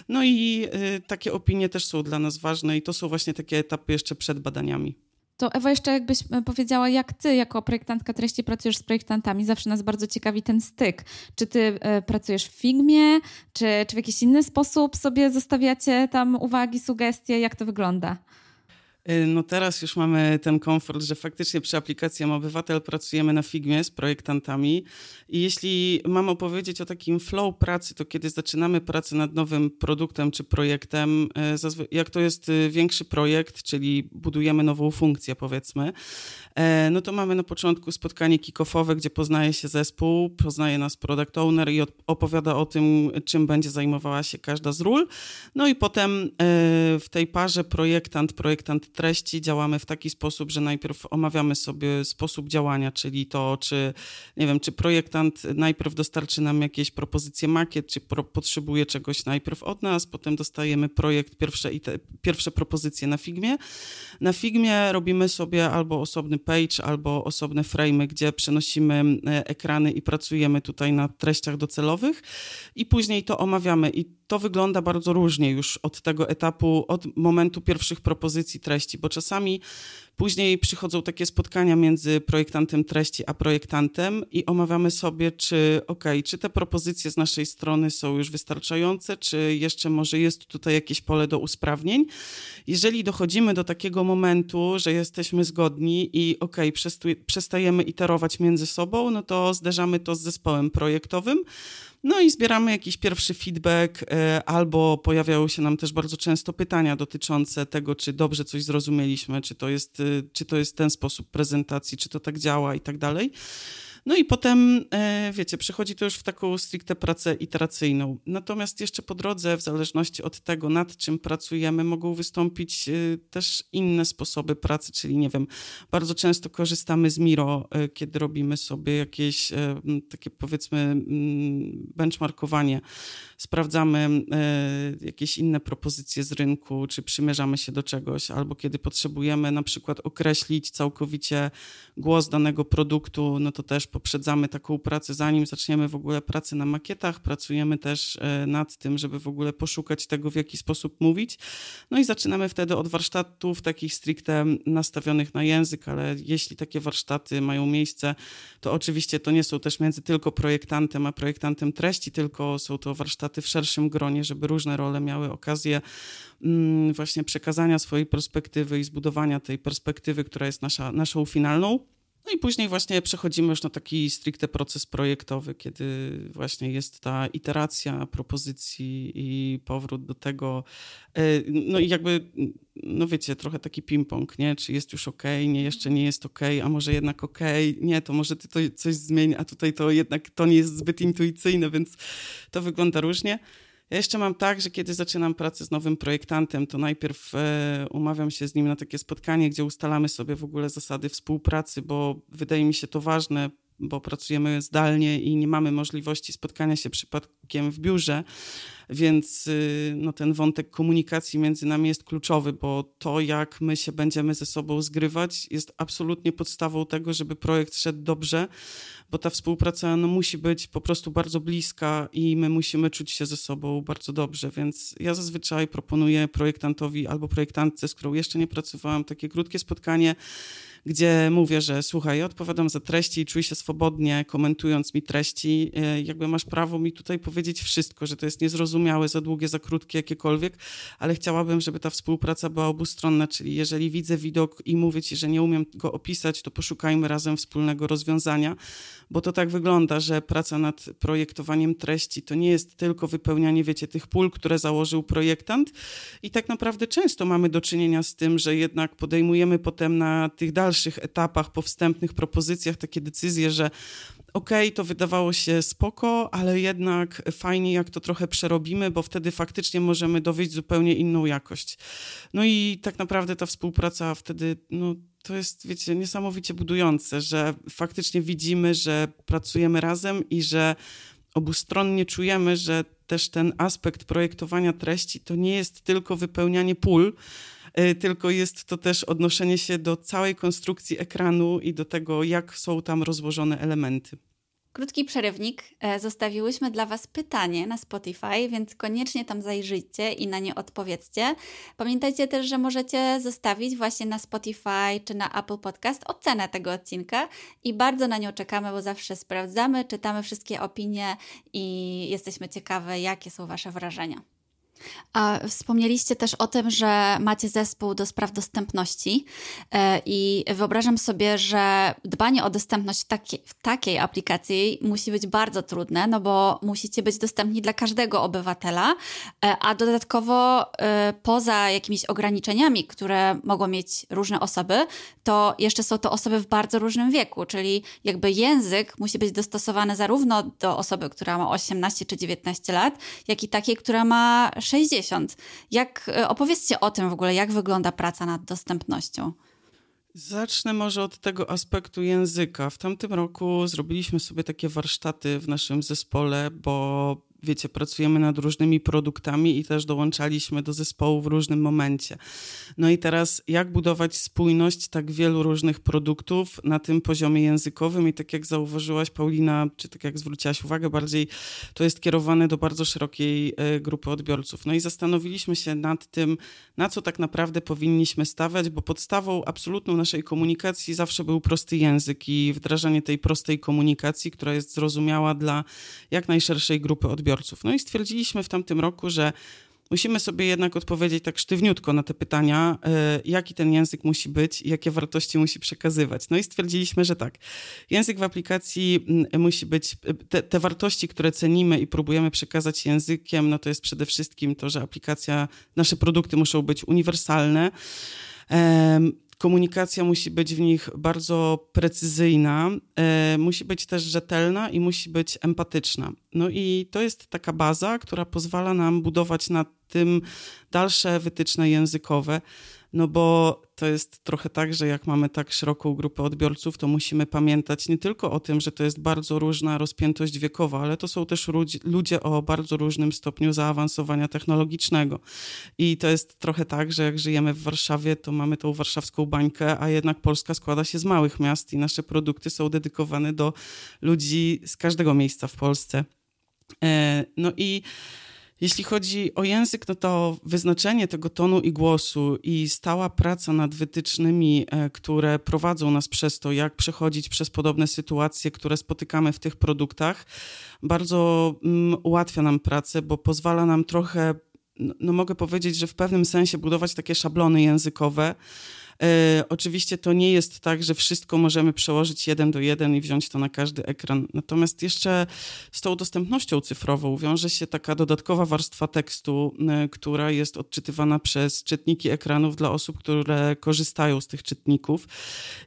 No i y, takie opinie też są dla nas ważne i to są właśnie takie etapy jeszcze przed badaniami. To Ewa, jeszcze jakbyś e, powiedziała, jak ty jako projektantka treści pracujesz z projektantami? Zawsze nas bardzo ciekawi ten styk. Czy ty e, pracujesz w Figmie, czy, czy w jakiś inny sposób sobie zostawiacie tam uwagi, sugestie? Jak to wygląda? Y, no teraz już mamy ten komfort, że faktycznie przy aplikacji Obywatel pracujemy na Figmie z projektantami i jeśli mam opowiedzieć o takim flow pracy, to kiedy zaczynamy pracę nad nowym produktem czy projektem, y, jak to jest y, większy projekt, czyli budujemy nową funkcję powiedzmy, no to mamy na początku spotkanie kick-offowe, gdzie poznaje się zespół, poznaje nas product owner i opowiada o tym, czym będzie zajmowała się każda z ról. No i potem w tej parze projektant, projektant treści działamy w taki sposób, że najpierw omawiamy sobie sposób działania, czyli to, czy nie wiem, czy projektant najpierw dostarczy nam jakieś propozycje makiet, czy pro, potrzebuje czegoś najpierw od nas, potem dostajemy projekt, pierwsze, te, pierwsze propozycje na Figmie. Na Figmie robimy sobie albo osobny page, albo osobne frame, gdzie przenosimy e, ekrany i pracujemy tutaj na treściach docelowych i później to omawiamy i to wygląda bardzo różnie już od tego etapu, od momentu pierwszych propozycji treści, bo czasami później przychodzą takie spotkania między projektantem treści a projektantem i omawiamy sobie, czy ok, czy te propozycje z naszej strony są już wystarczające, czy jeszcze może jest tutaj jakieś pole do usprawnień. Jeżeli dochodzimy do takiego momentu, że jesteśmy zgodni i ok, przestajemy iterować między sobą, no to zderzamy to z zespołem projektowym no i zbieramy jakiś pierwszy feedback, e, albo pojawiają się nam też bardzo często pytania dotyczące tego, czy dobrze coś zrozumieliśmy, czy to jest, e, czy to jest ten sposób prezentacji, czy to tak działa i tak dalej. No i potem, e, wiecie, przechodzi to już w taką stricte pracę iteracyjną. Natomiast jeszcze po drodze, w zależności od tego, nad czym pracujemy, mogą wystąpić e, też inne sposoby pracy, czyli nie wiem, bardzo często korzystamy z Miro, e, kiedy robimy sobie jakieś takie powiedzmy benchmarkowanie, sprawdzamy jakieś inne propozycje z rynku, czy przymierzamy się do czegoś, albo kiedy potrzebujemy na przykład określić całkowicie głos danego produktu, no to też poprzedzamy taką pracę, zanim zaczniemy w ogóle pracę na makietach, pracujemy też e, nad tym, żeby w ogóle poszukać tego, w jaki sposób mówić. No i zaczynamy wtedy od warsztatów takich stricte nastawionych na język, ale jeśli takie warsztaty mają miejsce, to oczywiście to nie są też między tylko projektantem a projektantem treści, tylko są to warsztaty w szerszym gronie, żeby różne role miały okazję mm, właśnie przekazania swojej perspektywy i zbudowania tej perspektywy, która jest nasza, naszą finalną. No i później właśnie przechodzimy już na taki stricte proces projektowy, kiedy właśnie jest ta iteracja propozycji i powrót do tego. E, no i jakby, no wiecie, trochę taki ping-pong, nie? Czy jest już ok, nie, jeszcze nie jest ok, a może jednak ok, nie, to może ty to coś zmieni, a tutaj to jednak to nie jest zbyt intuicyjne, więc to wygląda różnie. Ja jeszcze mam tak, że kiedy zaczynam pracę z nowym projektantem, to najpierw e, umawiam się z nim na takie spotkanie, gdzie ustalamy sobie w ogóle zasady współpracy, bo wydaje mi się to ważne, bo pracujemy zdalnie i nie mamy możliwości spotkania się przypadkiem w biurze. Więc y, no, ten wątek komunikacji między nami jest kluczowy, bo to, jak my się będziemy ze sobą zgrywać, jest absolutnie podstawą tego, żeby projekt szedł dobrze, bo ta współpraca no, musi być po prostu bardzo bliska i my musimy czuć się ze sobą bardzo dobrze, więc ja zazwyczaj proponuję projektantowi albo projektantce, z którą jeszcze nie pracowałam, takie krótkie spotkanie, gdzie mówię, że słuchaj, odpowiadam za treści i czuję się swobodnie komentując mi treści. E, jakby masz prawo mi tutaj powiedzieć wszystko, że to jest niezrozumiałe, za długie, za krótkie, jakiekolwiek, ale chciałabym, żeby ta współpraca była obustronna, czyli jeżeli widzę widok i mówię ci, że nie umiem go opisać, to poszukajmy razem wspólnego rozwiązania, bo to tak wygląda, że praca nad projektowaniem treści to nie jest tylko wypełnianie, wiecie, tych pól, które założył projektant i tak naprawdę często mamy do czynienia z tym, że jednak podejmujemy potem na tych dalszych etapach, po wstępnych propozycjach takie decyzje, że okej, okay, to wydawało się spoko, ale jednak fajnie, jak to trochę przerobimy, bo wtedy faktycznie możemy dowieść zupełnie inną jakość. No i tak naprawdę ta współpraca wtedy, no to jest, wiecie, niesamowicie budujące, że faktycznie widzimy, że pracujemy razem i że obustronnie czujemy, że też ten aspekt projektowania treści to nie jest tylko wypełnianie pól, tylko jest to też odnoszenie się do całej konstrukcji ekranu i do tego, jak są tam rozłożone elementy. Krótki przerywnik. E, zostawiłyśmy dla Was pytanie na Spotify, więc koniecznie tam zajrzyjcie i na nie odpowiedzcie. Pamiętajcie też, że możecie zostawić właśnie na Spotify czy na Apple Podcast ocenę tego odcinka i bardzo na nią czekamy, bo zawsze sprawdzamy, czytamy wszystkie opinie i jesteśmy ciekawe, jakie są Wasze wrażenia. A wspomnieliście też o tym, że macie zespół do spraw dostępności e, i wyobrażam sobie, że dbanie o dostępność w, taki, w takiej aplikacji musi być bardzo trudne, no bo musicie być dostępni dla każdego obywatela, e, a dodatkowo e, poza jakimiś ograniczeniami, które mogą mieć różne osoby, to jeszcze są to osoby w bardzo różnym wieku, czyli jakby język musi być dostosowany zarówno do osoby, która ma 18 czy 19 lat, jak i takiej, która ma 60. Jak e, opowiedzcie o tym w ogóle, jak wygląda praca nad dostępnością? Zacznę może od tego aspektu języka. W tamtym roku zrobiliśmy sobie takie warsztaty w naszym zespole, bo wiecie, pracujemy nad różnymi produktami i też dołączaliśmy do zespołu w różnym momencie. No i teraz, jak budować spójność tak wielu różnych produktów na tym poziomie językowym i tak jak zauważyłaś, Paulina, czy tak jak zwróciłaś uwagę, bardziej to jest kierowane do bardzo szerokiej e, grupy odbiorców. No i zastanowiliśmy się nad tym, na co tak naprawdę powinniśmy stawiać, bo podstawą absolutną naszej komunikacji zawsze był prosty język i wdrażanie tej prostej komunikacji, która jest zrozumiała dla jak najszerszej grupy odbiorców odbiorców. No i stwierdziliśmy w tamtym roku, że musimy sobie jednak odpowiedzieć tak sztywniutko na te pytania, e, jaki ten język musi być i jakie wartości musi przekazywać. No i stwierdziliśmy, że tak, język w aplikacji mm, musi być, e, te, te wartości, które cenimy i próbujemy przekazać językiem, no to jest przede wszystkim to, że aplikacja, nasze produkty muszą być uniwersalne komunikacja musi być w nich bardzo precyzyjna, e, musi być też rzetelna i musi być empatyczna. No i to jest taka baza, która pozwala nam budować na tym dalsze wytyczne językowe no bo to jest trochę tak, że jak mamy tak szeroką grupę odbiorców, to musimy pamiętać nie tylko o tym, że to jest bardzo różna rozpiętość wiekowa, ale to są też ludzie o bardzo różnym stopniu zaawansowania technologicznego. I to jest trochę tak, że jak żyjemy w Warszawie, to mamy tą warszawską bańkę, a jednak Polska składa się z małych miast i nasze produkty są dedykowane do ludzi z każdego miejsca w Polsce. E, no i jeśli chodzi o język, no to wyznaczenie tego tonu i głosu i stała praca nad wytycznymi, e, które prowadzą nas przez to, jak przechodzić przez podobne sytuacje, które spotykamy w tych produktach, bardzo mm, ułatwia nam pracę, bo pozwala nam trochę, no, no mogę powiedzieć, że w pewnym sensie budować takie szablony językowe, E, oczywiście to nie jest tak, że wszystko możemy przełożyć jeden do jeden i wziąć to na każdy ekran. Natomiast jeszcze z tą dostępnością cyfrową wiąże się taka dodatkowa warstwa tekstu, e, która jest odczytywana przez czytniki ekranów dla osób, które korzystają z tych czytników.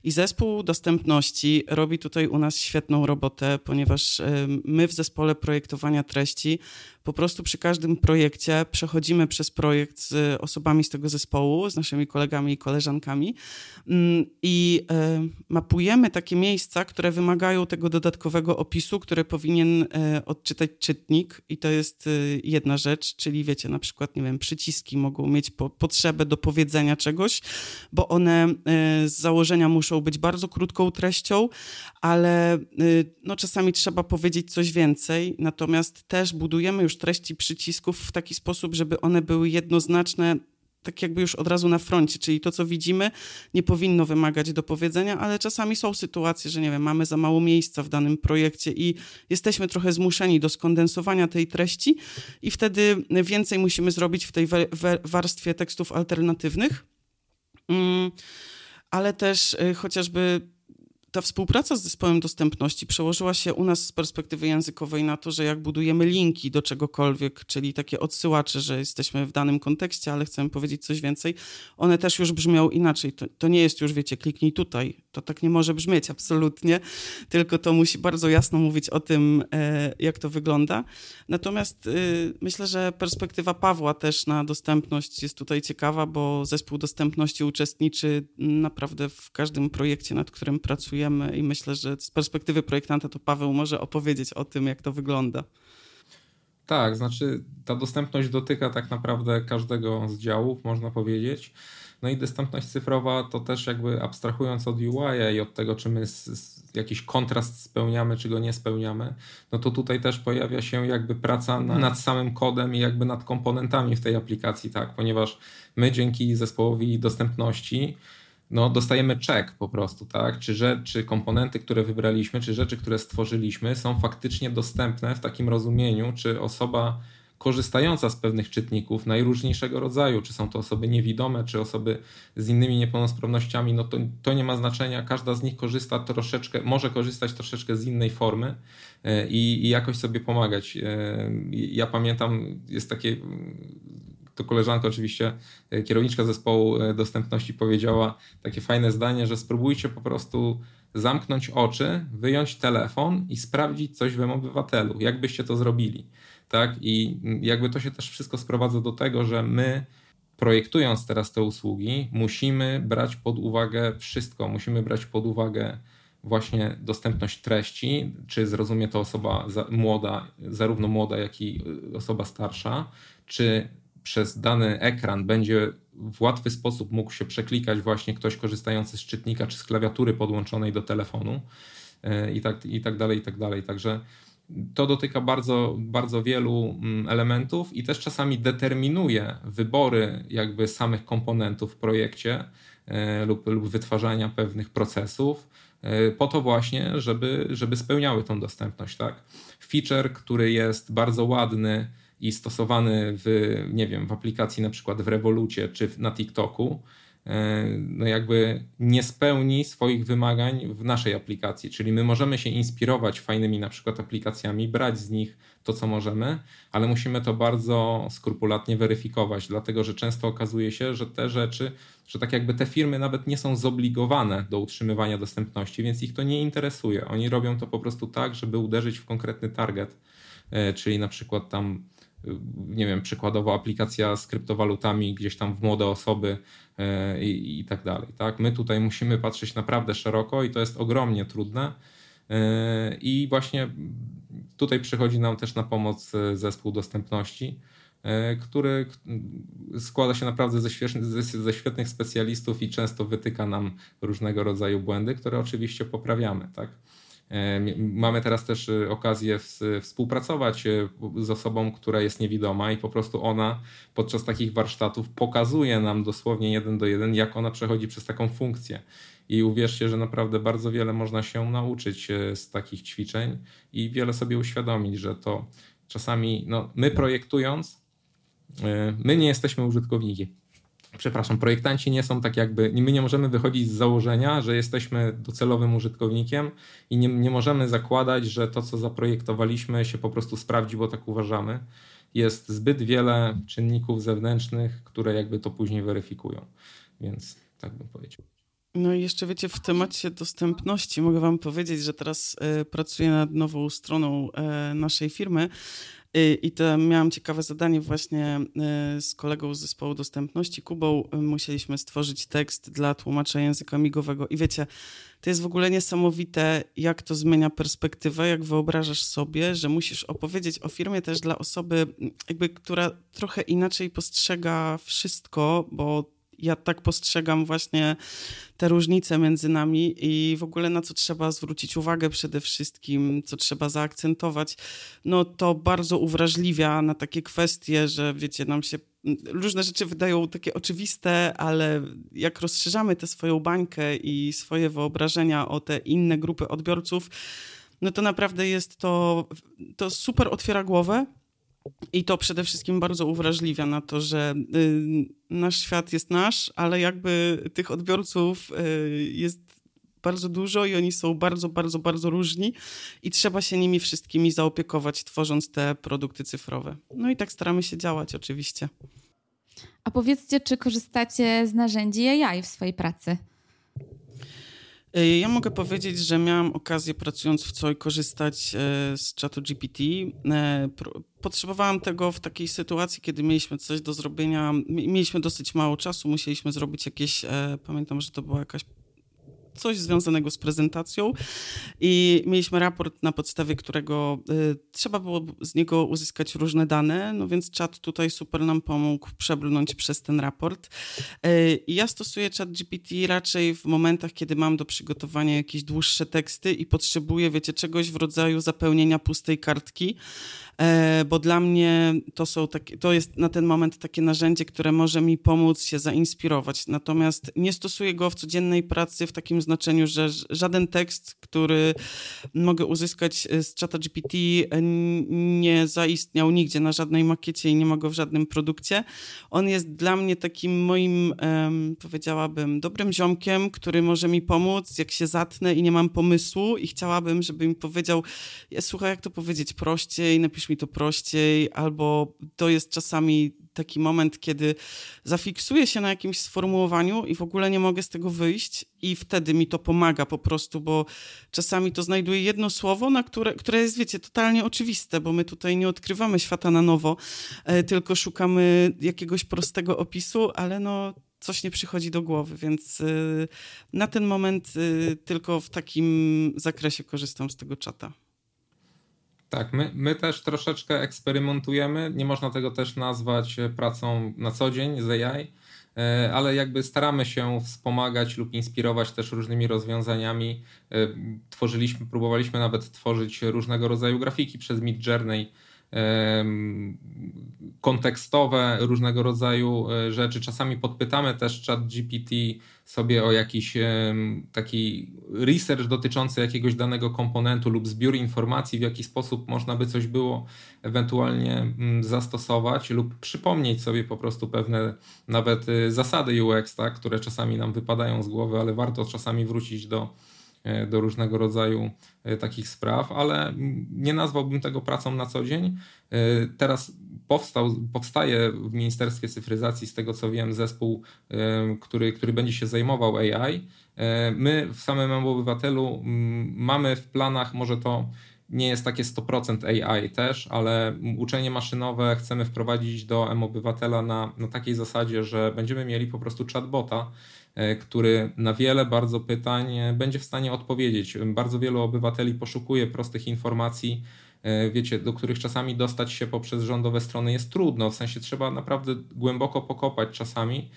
I zespół dostępności robi tutaj u nas świetną robotę, ponieważ e, my w zespole projektowania treści po prostu przy każdym projekcie przechodzimy przez projekt z osobami z tego zespołu, z naszymi kolegami i koleżankami. Mm, I e, mapujemy takie miejsca, które wymagają tego dodatkowego opisu, które powinien e, odczytać czytnik. I to jest e, jedna rzecz, czyli wiecie, na przykład, nie wiem, przyciski mogą mieć po, potrzebę do powiedzenia czegoś, bo one z założenia muszą być bardzo krótką treścią, ale no, czasami trzeba powiedzieć coś więcej. Natomiast też budujemy już treści przycisków w taki sposób, żeby one były jednoznaczne tak jakby już od razu na froncie, czyli to, co widzimy, nie powinno wymagać do powiedzenia, ale czasami są sytuacje, że nie wiem, mamy za mało miejsca w danym projekcie i jesteśmy trochę zmuszeni do skondensowania tej treści i wtedy więcej musimy zrobić w tej warstwie tekstów alternatywnych. Mm, ale też y, chociażby ta współpraca z zespołem dostępności przełożyła się u nas z perspektywy językowej na to, że jak budujemy linki do czegokolwiek, czyli takie odsyłacze, że jesteśmy w danym kontekście, ale chcemy powiedzieć coś więcej, one też już brzmią inaczej. To, to nie jest już, wiecie, kliknij tutaj. To tak nie może brzmieć absolutnie, tylko to musi bardzo jasno mówić o tym, e, jak to wygląda. Natomiast y, myślę, że perspektywa Pawła też na dostępność jest tutaj ciekawa, bo zespół dostępności uczestniczy naprawdę w każdym projekcie, nad którym pracuje i myślę, że z perspektywy projektanta to Paweł może opowiedzieć o tym, jak to wygląda. Tak, znaczy ta dostępność dotyka tak naprawdę każdego z działów, można powiedzieć. No i dostępność cyfrowa to też jakby abstrahując od UI i od tego, czy my jakiś kontrast spełniamy, czy go nie spełniamy, no to tutaj też pojawia się jakby praca nad samym kodem i jakby nad komponentami w tej aplikacji, tak, ponieważ my dzięki zespołowi dostępności no, dostajemy czek po prostu, tak? Czy, że, czy komponenty, które wybraliśmy, czy rzeczy, które stworzyliśmy, są faktycznie dostępne w takim rozumieniu, czy osoba korzystająca z pewnych czytników najróżniejszego rodzaju, czy są to osoby niewidome, czy osoby z innymi niepełnosprawnościami, no to, to nie ma znaczenia. Każda z nich korzysta troszeczkę, może korzystać troszeczkę z innej formy e, i, i jakoś sobie pomagać. E, ja pamiętam, jest takie to koleżanka oczywiście, e, kierowniczka zespołu e, dostępności powiedziała takie fajne zdanie, że spróbujcie po prostu zamknąć oczy, wyjąć telefon i sprawdzić coś w obywatelu. Jak byście to zrobili? Tak? I jakby to się też wszystko sprowadza do tego, że my projektując teraz te usługi, musimy brać pod uwagę wszystko. Musimy brać pod uwagę właśnie dostępność treści, czy zrozumie to osoba młoda, zarówno młoda, jak i osoba starsza, czy przez dany ekran będzie w łatwy sposób mógł się przeklikać właśnie ktoś korzystający z czytnika czy z klawiatury podłączonej do telefonu e, i tak, i tak dalej, i tak dalej. Także to dotyka bardzo, bardzo wielu mm, elementów i też czasami determinuje wybory jakby samych komponentów w projekcie e, lub, lub wytwarzania pewnych procesów e, po to właśnie, żeby, żeby spełniały tą dostępność. Tak? Feature, który jest bardzo ładny, i stosowany w, nie wiem, w aplikacji na przykład w Revolucie czy na TikToku, e, no jakby nie spełni swoich wymagań w naszej aplikacji. Czyli my możemy się inspirować fajnymi na przykład aplikacjami, brać z nich to, co możemy, ale musimy to bardzo skrupulatnie weryfikować, dlatego że często okazuje się, że te rzeczy, że tak jakby te firmy nawet nie są zobligowane do utrzymywania dostępności, więc ich to nie interesuje. Oni robią to po prostu tak, żeby uderzyć w konkretny target, e, czyli na przykład tam nie wiem, przykładowo aplikacja z kryptowalutami gdzieś tam w młode osoby e, i, i tak dalej. Tak? My tutaj musimy patrzeć naprawdę szeroko i to jest ogromnie trudne. E, I właśnie tutaj przychodzi nam też na pomoc zespół dostępności, który składa się naprawdę ze, świetnych, ze świetnych specjalistów i często wytyka nam różnego rodzaju błędy, które oczywiście poprawiamy. Tak? E, mamy teraz też e, okazję współpracować e, z osobą, która jest niewidoma i po prostu ona podczas takich warsztatów pokazuje nam dosłownie jeden do jeden, jak ona przechodzi przez taką funkcję. I uwierzcie, że naprawdę bardzo wiele można się nauczyć z takich ćwiczeń i wiele sobie uświadomić, że to czasami, no, my projektując, my nie jesteśmy użytkownikiem przepraszam, projektanci nie są tak jakby, my nie możemy wychodzić z założenia, że jesteśmy docelowym użytkownikiem i nie, nie możemy zakładać, że to, co zaprojektowaliśmy, się po prostu sprawdzi, bo tak uważamy. Jest zbyt wiele czynników zewnętrznych, które jakby to później weryfikują. Więc tak bym powiedział. No i jeszcze wiecie, w temacie dostępności mogę Wam powiedzieć, że teraz y, pracuję nad nową stroną y, naszej firmy. Y, I to miałam ciekawe zadanie właśnie z kolegą z zespołu dostępności, Kubą. Musieliśmy stworzyć tekst dla tłumacza języka migowego. I wiecie, to jest w ogóle niesamowite, jak to zmienia perspektywę, jak wyobrażasz sobie, że musisz opowiedzieć o firmie też dla osoby, jakby, która trochę inaczej postrzega wszystko, bo ja tak postrzegam właśnie te różnice między nami i w ogóle na co trzeba zwrócić uwagę przede wszystkim, co trzeba zaakcentować, no to bardzo uwrażliwia na takie kwestie, że wiecie, nam się różne rzeczy wydają takie oczywiste, ale jak rozszerzamy tę swoją bańkę i swoje wyobrażenia o te inne grupy odbiorców, no to naprawdę jest to, to super otwiera głowę i to przede wszystkim bardzo uwrażliwia na to, że y, nasz świat jest nasz, ale jakby tych odbiorców y, jest bardzo dużo i oni są bardzo, bardzo, bardzo różni i trzeba się nimi wszystkimi zaopiekować, tworząc te produkty cyfrowe. No i tak staramy się działać oczywiście. A powiedzcie, czy korzystacie z narzędzi AI w swojej pracy? E, ja mogę powiedzieć, że miałam okazję pracując w COI korzystać e, z czatu GPT. E, potrzebowałam tego w takiej sytuacji, kiedy mieliśmy coś do zrobienia, mieliśmy dosyć mało czasu, musieliśmy zrobić jakieś, pamiętam, że to była jakaś coś związanego z prezentacją i mieliśmy raport, na podstawie którego y, trzeba było z niego uzyskać różne dane, no więc czat tutaj super nam pomógł przebrnąć przez ten raport. Y, ja stosuję czat GPT raczej w momentach, kiedy mam do przygotowania jakieś dłuższe teksty i potrzebuję, wiecie, czegoś w rodzaju zapełnienia pustej kartki, E, bo dla mnie to, są takie, to jest na ten moment takie narzędzie, które może mi pomóc się zainspirować. Natomiast nie stosuję go w codziennej pracy w takim znaczeniu, że żaden tekst, który mogę uzyskać e, z czata GPT e, nie zaistniał nigdzie na żadnej makiecie i nie ma go w żadnym produkcie. On jest dla mnie takim moim, powiedziałabym, dobrym ziomkiem, który może mi pomóc, jak się zatnę i nie mam pomysłu i chciałabym, żeby mi powiedział, słuchaj, jak to powiedzieć prościej, napisz mi to prościej, albo to jest czasami taki moment, kiedy zafiksuję się na jakimś sformułowaniu i w ogóle nie mogę z tego wyjść i wtedy mi to pomaga po prostu, bo czasami to znajduję jedno słowo, na które, które jest, wiecie, totalnie oczywiste, bo my tutaj nie odkrywamy świata na nowo, e, tylko szukamy jakiegoś prostego opisu, ale no coś nie przychodzi do głowy, więc e, na ten moment e, tylko w takim zakresie korzystam z tego czata. Tak, my, my też troszeczkę eksperymentujemy. Nie można tego też nazwać e, pracą na co dzień z AI, e, ale jakby staramy się wspomagać lub inspirować też różnymi rozwiązaniami. E, tworzyliśmy, próbowaliśmy nawet tworzyć różnego rodzaju grafiki przez Mid Journey kontekstowe, różnego rodzaju e, rzeczy. Czasami podpytamy też chat GPT sobie o jakiś taki research dotyczący jakiegoś danego komponentu lub zbiór informacji, w jaki sposób można by coś było ewentualnie mm, zastosować lub przypomnieć sobie po prostu pewne nawet e, zasady UX, tak, które czasami nam wypadają z głowy, ale warto czasami wrócić do do różnego rodzaju e, takich spraw, ale nie nazwałbym tego pracą na co dzień. E, teraz powstał, powstaje w Ministerstwie Cyfryzacji, z tego co wiem, zespół, który, który będzie się zajmował AI. My w samym obywatelu mamy w planach, może to nie jest takie 100% AI też, ale uczenie maszynowe chcemy wprowadzić do M-Obywatela na, na takiej zasadzie, że będziemy mieli po prostu chatbota, E, który na wiele bardzo pytań e, będzie w stanie odpowiedzieć. Bardzo wielu obywateli poszukuje prostych informacji, e, wiecie, do których czasami dostać się poprzez rządowe strony jest trudno. W sensie trzeba naprawdę głęboko pokopać czasami,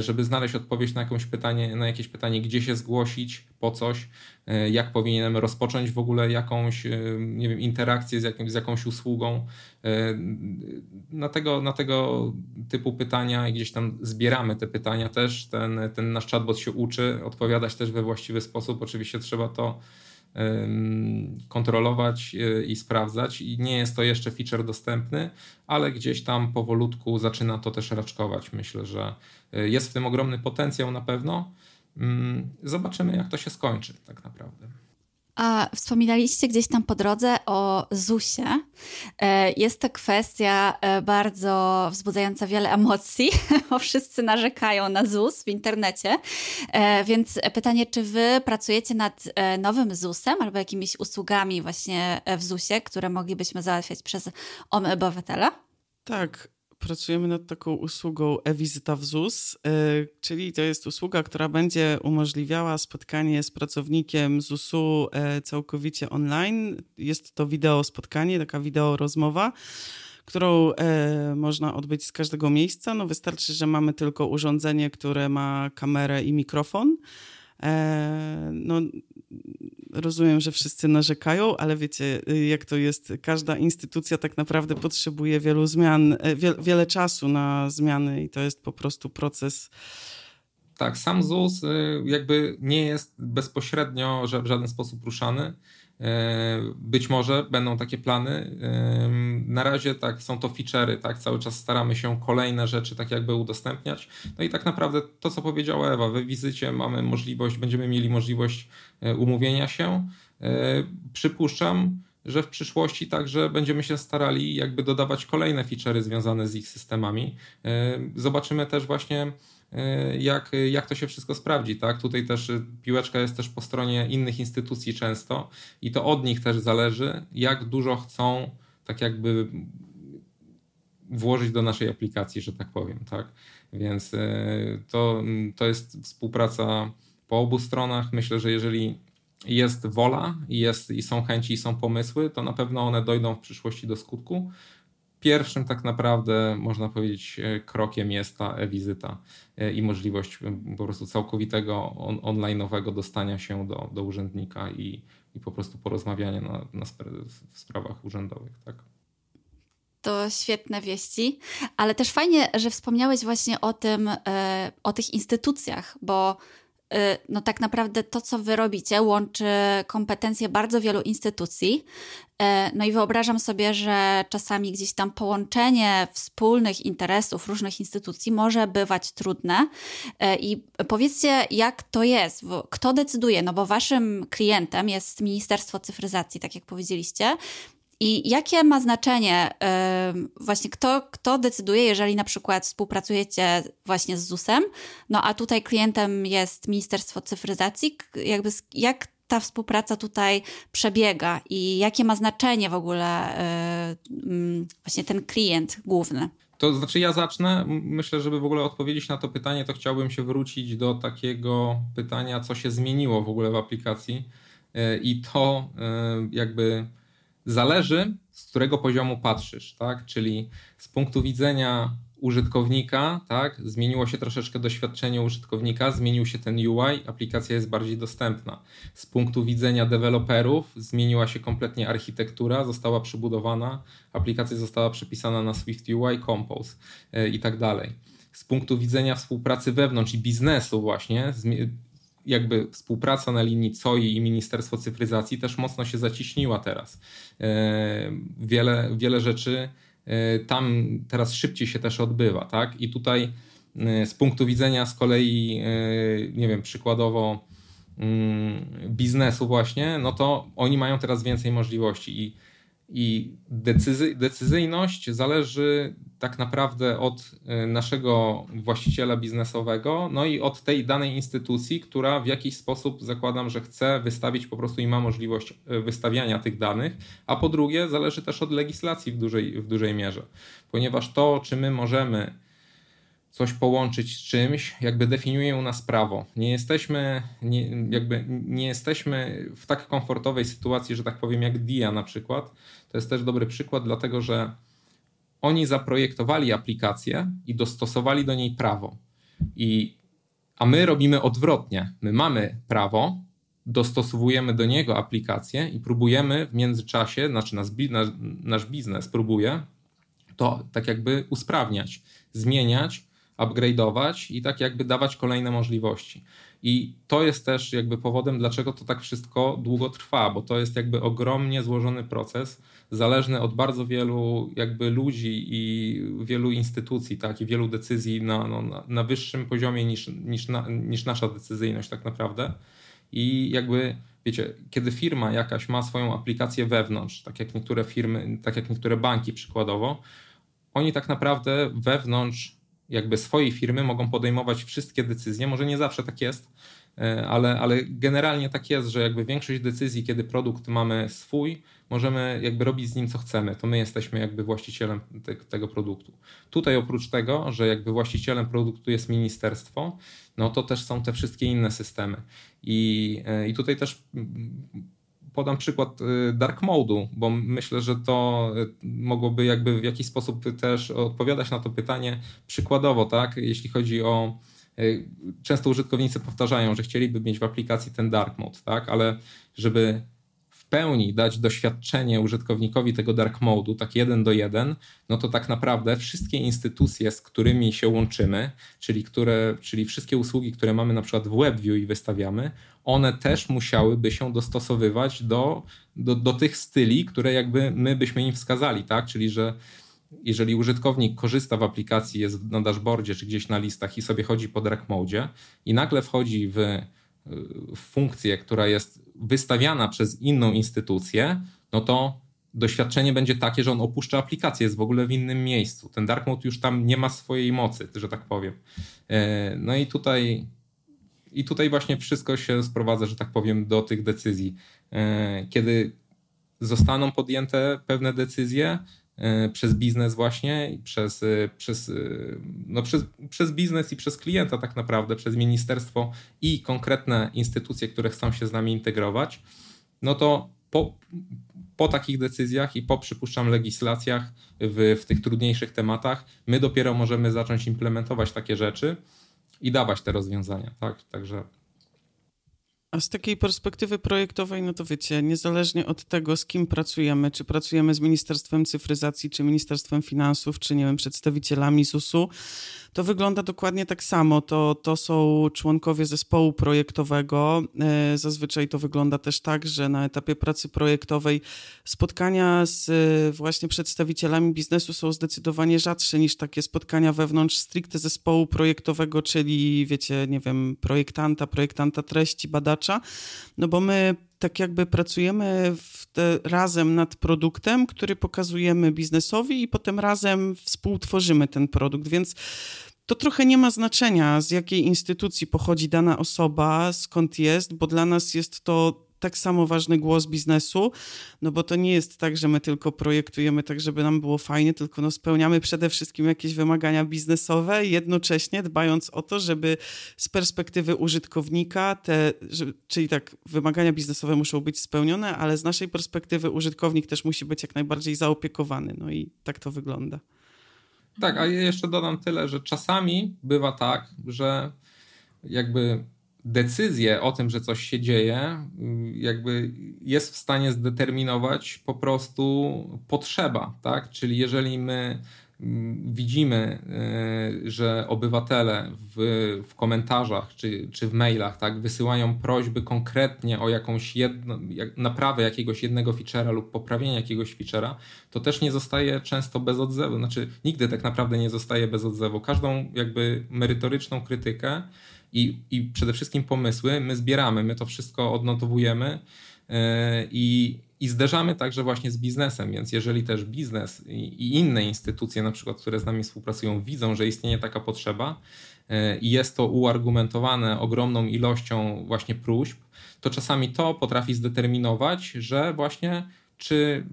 żeby znaleźć odpowiedź na jakieś pytanie, na jakieś pytanie, gdzie się zgłosić, po coś, jak powinienem rozpocząć w ogóle jakąś, nie wiem, interakcję z, jakimś, z jakąś usługą. Na tego, na tego typu pytania gdzieś tam zbieramy te pytania też. Ten, ten nasz chatbot się uczy odpowiadać też we właściwy sposób. Oczywiście trzeba to kontrolować e, i sprawdzać i nie jest to jeszcze feature dostępny, ale gdzieś tam powolutku zaczyna to też raczkować. Myślę, że e, jest w tym ogromny potencjał na pewno. Mm, zobaczymy, jak to się skończy tak naprawdę. A wspominaliście gdzieś tam po drodze o ZUSie. E, jest to kwestia e, bardzo wzbudzająca wiele emocji, bo wszyscy narzekają na ZUS w internecie. E, więc pytanie, czy wy pracujecie nad nowym ZUSem albo jakimiś usługami właśnie w ZUSie, które moglibyśmy załatwiać przez OM Obywatela? Tak, pracujemy nad taką usługą e-wizyta w ZUS, e, czyli to jest usługa, która będzie umożliwiała spotkanie z pracownikiem ZUS-u e, całkowicie online. Jest to wideo spotkanie, taka wideo rozmowa którą e, można odbyć z każdego miejsca. No wystarczy, że mamy tylko urządzenie, które ma kamerę i mikrofon. No, rozumiem, że wszyscy narzekają, ale wiecie, jak to jest. Każda instytucja tak naprawdę potrzebuje wielu zmian, wie, wiele czasu na zmiany i to jest po prostu proces. Tak, sam ZUS y, jakby nie jest bezpośrednio w żaden sposób ruszany. E, być może będą takie plany. Na razie tak, są to feature'y, tak, cały czas staramy się kolejne rzeczy tak jakby udostępniać. No i tak naprawdę to, co powiedziała Ewa, we wizycie mamy możliwość, będziemy mieli możliwość e, umówienia się. E, przypuszczam, że w przyszłości także będziemy się starali jakby dodawać kolejne feature'y związane z ich systemami. Zobaczymy też właśnie E, jak, jak to się wszystko sprawdzi. Tak? Tutaj też piłeczka jest też po stronie innych instytucji często i to od nich też zależy, jak dużo chcą tak jakby włożyć do naszej aplikacji, że tak powiem. Tak? Więc e, to, to jest współpraca po obu stronach. Myślę, że jeżeli jest wola jest, i są chęci i są pomysły, to na pewno one dojdą w przyszłości do skutku pierwszym tak naprawdę, można powiedzieć, e, krokiem jest ta e-wizyta e, i możliwość e, po prostu całkowitego on, online'owego dostania się do, do urzędnika i, i po prostu porozmawiania na, na w sprawach urzędowych. Tak? To świetne wieści, ale też fajnie, że wspomniałeś właśnie o tym, o tych instytucjach, bo no tak naprawdę to, co wy robicie, łączy kompetencje bardzo wielu instytucji. Y, no i wyobrażam sobie, że czasami gdzieś tam połączenie wspólnych interesów różnych instytucji może bywać trudne. Y, I powiedzcie, jak to jest? Kto decyduje? No bo waszym klientem jest Ministerstwo Cyfryzacji, tak jak powiedzieliście. I jakie ma znaczenie właśnie kto, kto decyduje, jeżeli na przykład współpracujecie właśnie z ZUS-em, no a tutaj klientem jest Ministerstwo Cyfryzacji, jakby jak ta współpraca tutaj przebiega i jakie ma znaczenie w ogóle właśnie ten klient główny? To znaczy ja zacznę. Myślę, żeby w ogóle odpowiedzieć na to pytanie, to chciałbym się wrócić do takiego pytania, co się zmieniło w ogóle w aplikacji e, i to e, jakby Zależy, z którego poziomu patrzysz, tak? Czyli z punktu widzenia użytkownika, tak? Zmieniło się troszeczkę doświadczenie użytkownika, zmienił się ten UI, aplikacja jest bardziej dostępna. Z punktu widzenia deweloperów zmieniła się kompletnie architektura, została przybudowana, aplikacja została przypisana na Swift UI, Compose yy, i tak dalej. Z punktu widzenia współpracy wewnątrz i biznesu właśnie jakby współpraca na linii COI i Ministerstwo Cyfryzacji też mocno się zaciśniła teraz. E, wiele, wiele rzeczy e, tam teraz szybciej się też odbywa, tak? I tutaj e, z punktu widzenia z kolei, nie wiem, przykładowo mm, biznesu właśnie, no to oni mają teraz więcej możliwości i i decyzy, decyzyjność zależy tak naprawdę od y, naszego właściciela biznesowego, no i od tej danej instytucji, która w jakiś sposób zakładam, że chce wystawić po prostu i ma możliwość y, wystawiania tych danych, a po drugie zależy też od legislacji w dużej, w dużej mierze, ponieważ to, czy my możemy coś połączyć z czymś, jakby definiuje u nas prawo. Nie jesteśmy, nie, jakby nie jesteśmy w tak komfortowej sytuacji, że tak powiem, jak DIA na przykład. To jest też dobry przykład, dlatego że oni zaprojektowali aplikację i dostosowali do niej prawo. I, a my robimy odwrotnie. My mamy prawo, dostosowujemy do niego aplikację i próbujemy w międzyczasie, znaczy nasz, nasz biznes próbuje to tak jakby usprawniać, zmieniać upgrade'ować i tak jakby dawać kolejne możliwości. I to jest też jakby powodem, dlaczego to tak wszystko długo trwa, bo to jest jakby ogromnie złożony proces, zależny od bardzo wielu jakby ludzi i wielu instytucji, tak, i wielu decyzji na, no, na, wyższym poziomie niż, niż, na, niż nasza decyzyjność tak naprawdę. I jakby wiecie, kiedy firma jakaś ma swoją aplikację wewnątrz, tak jak niektóre firmy, tak jak niektóre banki przykładowo, oni tak naprawdę wewnątrz jakby swojej firmy mogą podejmować wszystkie decyzje. Może nie zawsze tak jest, e, ale, ale generalnie tak jest, że jakby większość decyzji, kiedy produkt mamy swój, możemy jakby robić z nim co chcemy. To my jesteśmy jakby właścicielem te, tego produktu. Tutaj oprócz tego, że jakby właścicielem produktu jest ministerstwo, no to też są te wszystkie inne systemy. I, e, i tutaj też podam przykład y, dark mode'u, bo myślę, że to y, mogłoby jakby w jakiś sposób też odpowiadać na to pytanie przykładowo, tak, jeśli chodzi o y, często użytkownicy powtarzają, że chcieliby mieć w aplikacji ten dark mode, tak, ale żeby pełni dać doświadczenie użytkownikowi tego dark mode'u, tak jeden do jeden, no to tak naprawdę wszystkie instytucje, z którymi się łączymy, czyli, które, czyli wszystkie usługi, które mamy na przykład w WebView i wystawiamy, one też musiałyby się dostosowywać do, do, do tych styli, które jakby my byśmy im wskazali, tak? Czyli, że jeżeli użytkownik korzysta w aplikacji, jest na dashboardzie czy gdzieś na listach i sobie chodzi po dark mode i nagle wchodzi w funkcję, która jest wystawiana przez inną instytucję, no to doświadczenie będzie takie, że on opuszcza aplikację, jest w ogóle w innym miejscu. Ten dark mode już tam nie ma swojej mocy, że tak powiem. E, no i tutaj, i tutaj właśnie wszystko się sprowadza, że tak powiem, do tych decyzji. E, kiedy zostaną podjęte pewne decyzje, przez biznes właśnie, przez, e, przez, e, no przez, przez biznes i przez klienta tak naprawdę, przez ministerstwo i konkretne instytucje, które chcą się z nami integrować, no to po, po takich decyzjach i po, przypuszczam, legislacjach w, w tych trudniejszych tematach, my dopiero możemy zacząć implementować takie rzeczy i dawać te rozwiązania. Tak? Także a z takiej perspektywy projektowej, no to wiecie, niezależnie od tego, z kim pracujemy, czy pracujemy z Ministerstwem Cyfryzacji, czy Ministerstwem Finansów, czy nie wiem, przedstawicielami ZUS-u, to wygląda dokładnie tak samo. To, to są członkowie zespołu projektowego. E, zazwyczaj to wygląda też tak, że na etapie pracy projektowej spotkania z e, właśnie przedstawicielami biznesu są zdecydowanie rzadsze niż takie spotkania wewnątrz stricte zespołu projektowego, czyli wiecie, nie wiem, projektanta, projektanta treści, badacza, no bo my tak jakby pracujemy te, razem nad produktem, który pokazujemy biznesowi i potem razem współtworzymy ten produkt, więc to trochę nie ma znaczenia, z jakiej instytucji pochodzi dana osoba, skąd jest, bo dla nas jest to tak samo ważny głos biznesu, no bo to nie jest tak, że my tylko projektujemy tak, żeby nam było fajnie, tylko no spełniamy przede wszystkim jakieś wymagania biznesowe, jednocześnie dbając o to, żeby z perspektywy użytkownika te, czyli tak, wymagania biznesowe muszą być spełnione, ale z naszej perspektywy użytkownik też musi być jak najbardziej zaopiekowany, no i tak to wygląda. Tak, a jeszcze dodam tyle, że czasami bywa tak, że jakby decyzję o tym, że coś się dzieje, jakby jest w stanie zdeterminować po prostu potrzeba, tak? Czyli jeżeli my widzimy, e, że obywatele w, w komentarzach czy, czy w mailach tak, wysyłają prośby konkretnie o jakąś jedno, jak, naprawę jakiegoś jednego feature'a lub poprawienie jakiegoś feature'a, to też nie zostaje często bez odzewu. Znaczy, nigdy tak naprawdę nie zostaje bez odzewu. Każdą jakby merytoryczną krytykę i, i przede wszystkim pomysły. My zbieramy, my to wszystko odnotowujemy yy, i i zderzamy także właśnie z biznesem, więc jeżeli też biznes i inne instytucje, na przykład, które z nami współpracują, widzą, że istnieje taka potrzeba e, i jest to uargumentowane ogromną ilością właśnie próśb, to czasami to potrafi zdeterminować, że właśnie czy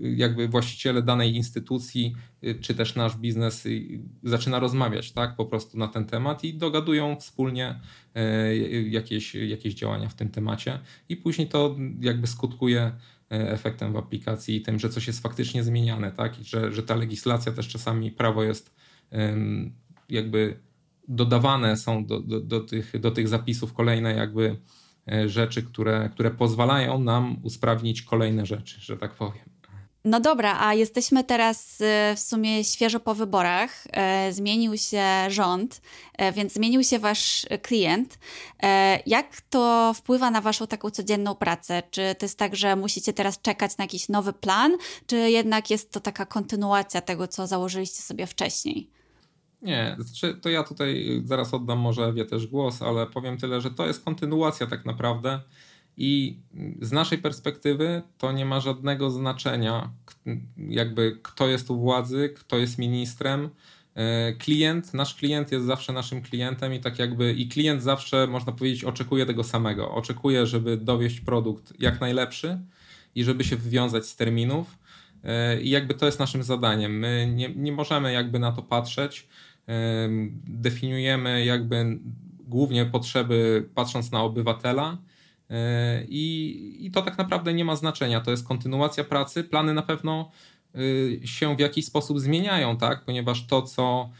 jakby właściciele danej instytucji, y, czy też nasz biznes y, zaczyna rozmawiać tak, po prostu na ten temat i dogadują wspólnie y, jakieś, jakieś działania w tym temacie i później to jakby skutkuje efektem w aplikacji i tym, że coś jest faktycznie zmieniane, tak? I że, że ta legislacja też czasami prawo jest jakby dodawane są do, do, do, tych, do tych zapisów kolejne jakby rzeczy, które, które pozwalają nam usprawnić kolejne rzeczy, że tak powiem. No dobra, a jesteśmy teraz y, w sumie świeżo po wyborach. E, zmienił się rząd, e, więc zmienił się wasz klient. E, jak to wpływa na waszą taką codzienną pracę? Czy to jest tak, że musicie teraz czekać na jakiś nowy plan, czy jednak jest to taka kontynuacja tego, co założyliście sobie wcześniej? Nie, znaczy to ja tutaj zaraz oddam może Ewie też głos, ale powiem tyle, że to jest kontynuacja tak naprawdę i z naszej perspektywy to nie ma żadnego znaczenia, jakby kto jest u władzy, kto jest ministrem. Klient, nasz klient jest zawsze naszym klientem i tak jakby i klient zawsze, można powiedzieć, oczekuje tego samego. Oczekuje, żeby dowieść produkt jak najlepszy i żeby się wywiązać z terminów. I jakby to jest naszym zadaniem. My nie, nie możemy jakby na to patrzeć. Definiujemy jakby głównie potrzeby patrząc na obywatela E, I, I to tak naprawdę nie ma znaczenia. To jest kontynuacja pracy. Plany na pewno y, się w jakiś sposób zmieniają, tak? ponieważ to, co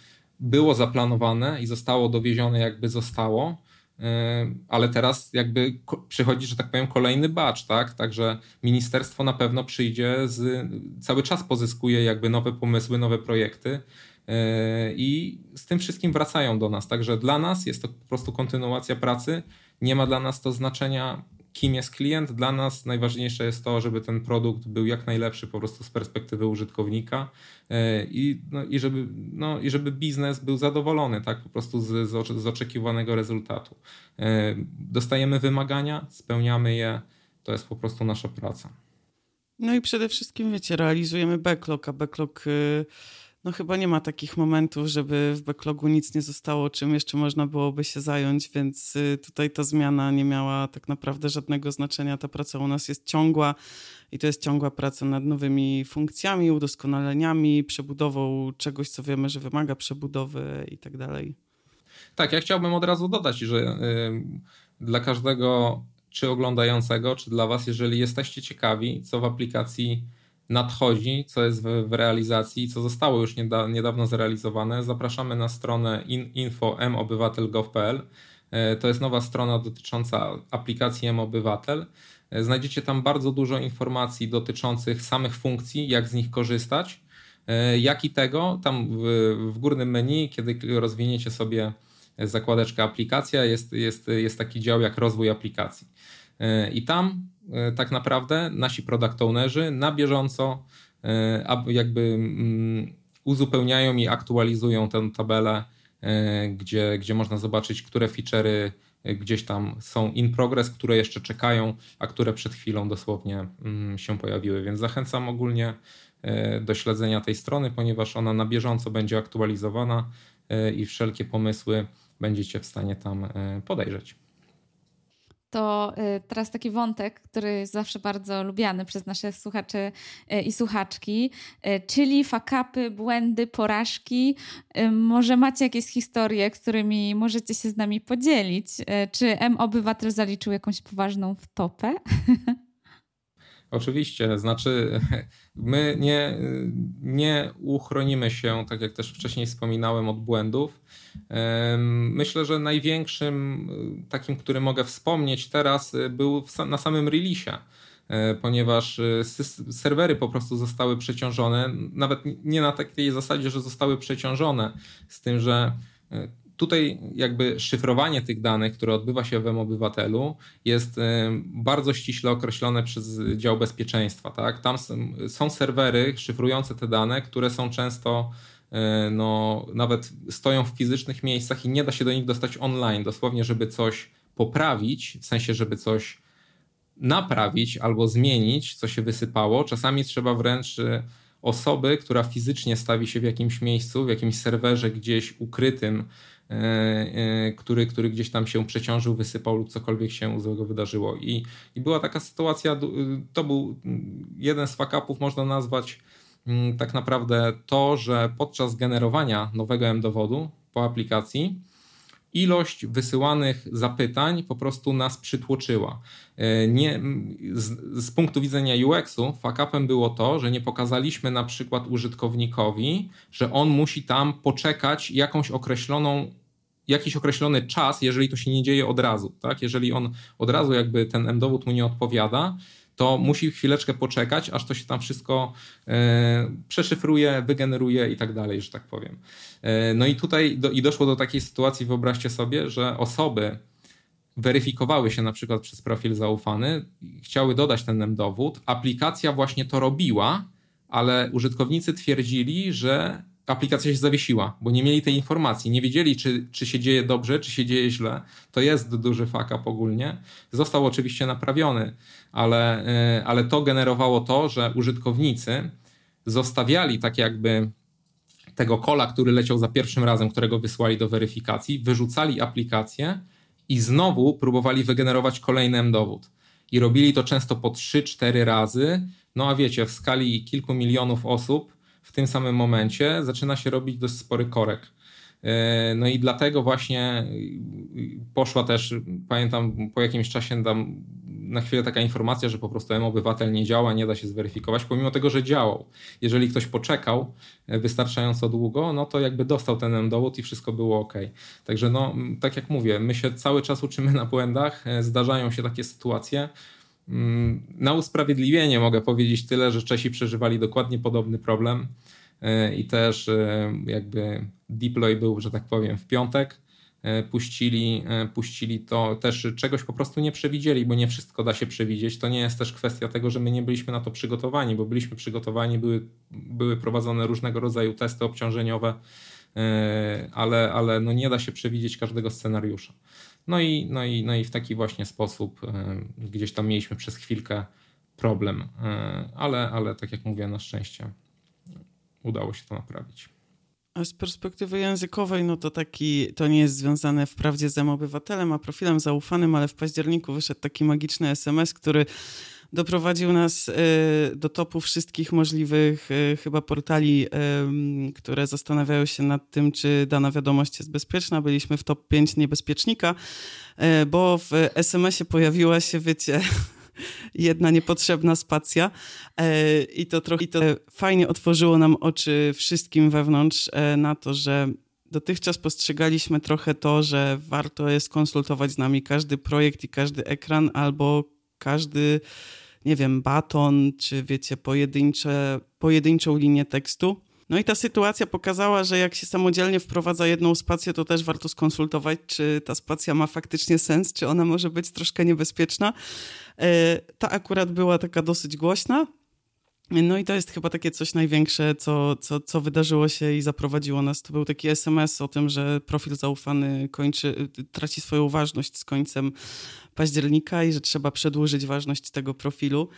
było zaplanowane i zostało dowiezione, jakby zostało, e, ale teraz jakby przychodzi, że tak powiem, kolejny batch, tak? Także ministerstwo na pewno przyjdzie z, cały czas pozyskuje jakby nowe pomysły, nowe projekty i z tym wszystkim wracają do nas. Także dla nas jest to po prostu kontynuacja pracy nie ma dla nas to znaczenia, kim jest klient. Dla nas najważniejsze jest to, żeby ten produkt był jak najlepszy po prostu z perspektywy użytkownika e, i, no, i, żeby, no, i żeby biznes był zadowolony tak po prostu z, z oczekiwanego rezultatu. E, dostajemy wymagania, spełniamy je, to jest po prostu nasza praca. No i przede wszystkim, wiecie, realizujemy backlog, a backlog... Yy no chyba nie ma takich momentów, żeby w backlogu nic nie zostało, czym jeszcze można byłoby się zająć, więc y, tutaj ta zmiana nie miała tak naprawdę żadnego znaczenia. Ta praca u nas jest ciągła i to jest ciągła praca nad nowymi funkcjami, udoskonaleniami, przebudową czegoś, co wiemy, że wymaga przebudowy i tak dalej. Tak, ja chciałbym od razu dodać, że y, dla każdego, czy oglądającego, czy dla Was, jeżeli jesteście ciekawi, co w aplikacji nadchodzi, co jest w, w realizacji, co zostało już nieda, niedawno zrealizowane, zapraszamy na stronę in, info.mobywatel.gov.pl. E, to jest nowa strona dotycząca aplikacji M-Obywatel. E, znajdziecie tam bardzo dużo informacji dotyczących samych funkcji, jak z nich korzystać, e, jak i tego. Tam w, w górnym menu, kiedy rozwiniecie sobie zakładeczkę aplikacja, jest, jest, jest taki dział jak rozwój aplikacji. I tam tak naprawdę nasi product ownerzy na bieżąco e, jakby mm, uzupełniają i aktualizują tę tabelę, e, gdzie, gdzie można zobaczyć, które feature'y gdzieś tam są in progress, które jeszcze czekają, a które przed chwilą dosłownie mm, się pojawiły. Więc zachęcam ogólnie do śledzenia tej strony, ponieważ ona na bieżąco będzie aktualizowana i wszelkie pomysły będziecie w stanie tam podejrzeć to y, teraz taki wątek, który jest zawsze bardzo lubiany przez nasze słuchaczy y, i słuchaczki, y, czyli fakapy, błędy, porażki. Może macie jakieś historie, którymi możecie się z nami podzielić? Czy M Obywatel zaliczył jakąś poważną wtopę? Oczywiście, znaczy my nie, nie uchronimy się, tak jak też wcześniej wspominałem, od błędów. Myślę, że największym y, takim, który mogę wspomnieć teraz, y, był na samym releasie e, ponieważ serwery po prostu zostały przeciążone, nawet nie na takiej zasadzie, że zostały przeciążone, z tym, że tutaj jakby szyfrowanie tych danych, które odbywa się w obywatelu jest bardzo ściśle określone przez dział bezpieczeństwa. Tak? Tam są serwery szyfrujące te dane, które są często e, no, nawet stoją w fizycznych miejscach i nie da się do nich dostać online. Dosłownie, żeby coś poprawić, w sensie, żeby coś naprawić albo zmienić, co się wysypało. Czasami trzeba wręcz e, osoby, która fizycznie stawi się w jakimś miejscu, w jakimś serwerze gdzieś ukrytym, który, który gdzieś tam się przeciążył, wysypał lub cokolwiek się złego wydarzyło. I, i była taka sytuacja, to był jeden z fakapów, można nazwać mm, tak naprawdę to, że podczas generowania nowego M-dowodu po aplikacji ilość wysyłanych zapytań po prostu nas przytłoczyła. E, nie, z, z punktu widzenia UX-u fakapem było to, że nie pokazaliśmy na przykład użytkownikowi, że on musi tam poczekać jakąś określoną jakiś określony czas, jeżeli to się nie dzieje od razu, tak? Jeżeli on od razu jakby ten M-dowód mu nie odpowiada, to musi chwileczkę poczekać, aż to się tam wszystko e, przeszyfruje, wygeneruje i tak dalej, że tak powiem. E, no i tutaj do, i doszło do takiej sytuacji, wyobraźcie sobie, że osoby weryfikowały się na przykład przez profil zaufany, chciały dodać ten M-dowód, aplikacja właśnie to robiła, ale użytkownicy twierdzili, że aplikacja się zawiesiła, bo nie mieli tej informacji, nie wiedzieli, czy, czy się dzieje dobrze, czy się dzieje źle. To jest duży fuck up ogólnie. Został oczywiście naprawiony, ale, e, ale to generowało to, że użytkownicy zostawiali tak jakby tego kola, który leciał za pierwszym razem, którego wysłali do weryfikacji, wyrzucali aplikację i znowu próbowali wygenerować kolejny dowód. I robili to często po 3-4 razy. No a wiecie, w skali kilku milionów osób w tym samym momencie zaczyna się robić dość spory korek. E, no i dlatego właśnie poszła też, pamiętam po jakimś czasie tam na chwilę taka informacja, że po prostu M-Obywatel nie działa, nie da się zweryfikować, pomimo tego, że działał. Jeżeli ktoś poczekał e, wystarczająco długo, no to jakby dostał ten M-dowód i wszystko było ok. Także no, tak jak mówię, my się cały czas uczymy na błędach, e, zdarzają się takie sytuacje. Mm, na usprawiedliwienie mogę powiedzieć tyle, że Czesi przeżywali dokładnie podobny problem e, i też jakby deploy był, że tak powiem, w piątek E, puścili, e, puścili to też czegoś po prostu nie przewidzieli, bo nie wszystko da się przewidzieć. To nie jest też kwestia tego, że my nie byliśmy na to przygotowani, bo byliśmy przygotowani, były, były prowadzone różnego rodzaju testy obciążeniowe, e, ale, ale no nie da się przewidzieć każdego scenariusza. No i, no, i, no i w taki właśnie sposób gdzieś tam mieliśmy przez chwilkę problem, ale, ale tak jak mówię, na szczęście udało się to naprawić. A z perspektywy językowej, no to taki, to nie jest związane wprawdzie z M-Obywatelem, a profilem zaufanym, ale w październiku wyszedł taki magiczny SMS, który doprowadził nas y, do topu wszystkich możliwych y, chyba portali, y, które zastanawiają się nad tym, czy dana wiadomość jest bezpieczna. Byliśmy w top 5 niebezpiecznika, bo w SMS-ie pojawiła się, wiecie, jedna niepotrzebna spacja e, i to trochę i to fajnie otworzyło nam oczy wszystkim wewnątrz e, na to, że dotychczas postrzegaliśmy trochę to, że warto jest konsultować z nami każdy projekt i każdy ekran albo każdy, nie wiem, baton, czy wiecie, pojedyncze, pojedynczą linię tekstu. No i ta sytuacja pokazała, że jak się samodzielnie wprowadza jedną spację, to też warto skonsultować, czy ta spacja ma faktycznie sens, czy ona może być troszkę niebezpieczna. E, ta akurat była taka dosyć głośna. No i to jest chyba takie coś największe, co, co, co wydarzyło się i zaprowadziło nas. To był taki SMS o tym, że profil zaufany kończy, traci swoją ważność z końcem października i że trzeba przedłużyć ważność tego profilu.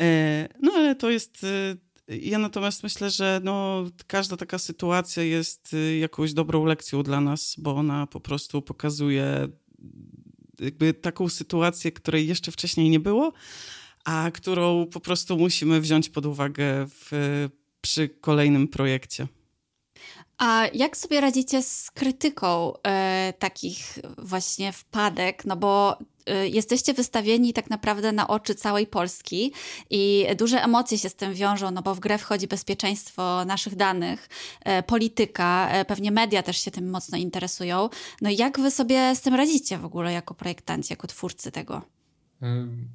E, no ale to jest e, ja natomiast myślę, że no, każda taka sytuacja jest y, jakąś dobrą lekcją dla nas, bo ona po prostu pokazuje jakby taką sytuację, której jeszcze wcześniej nie było, a którą po prostu musimy wziąć pod uwagę w, przy kolejnym projekcie. A jak sobie radzicie z krytyką e, takich właśnie wpadek? No bo e, jesteście wystawieni tak naprawdę na oczy całej Polski i duże emocje się z tym wiążą, no bo w grę wchodzi bezpieczeństwo naszych danych, e, polityka, e, pewnie media też się tym mocno interesują. No jak wy sobie z tym radzicie w ogóle jako projektanci, jako twórcy tego?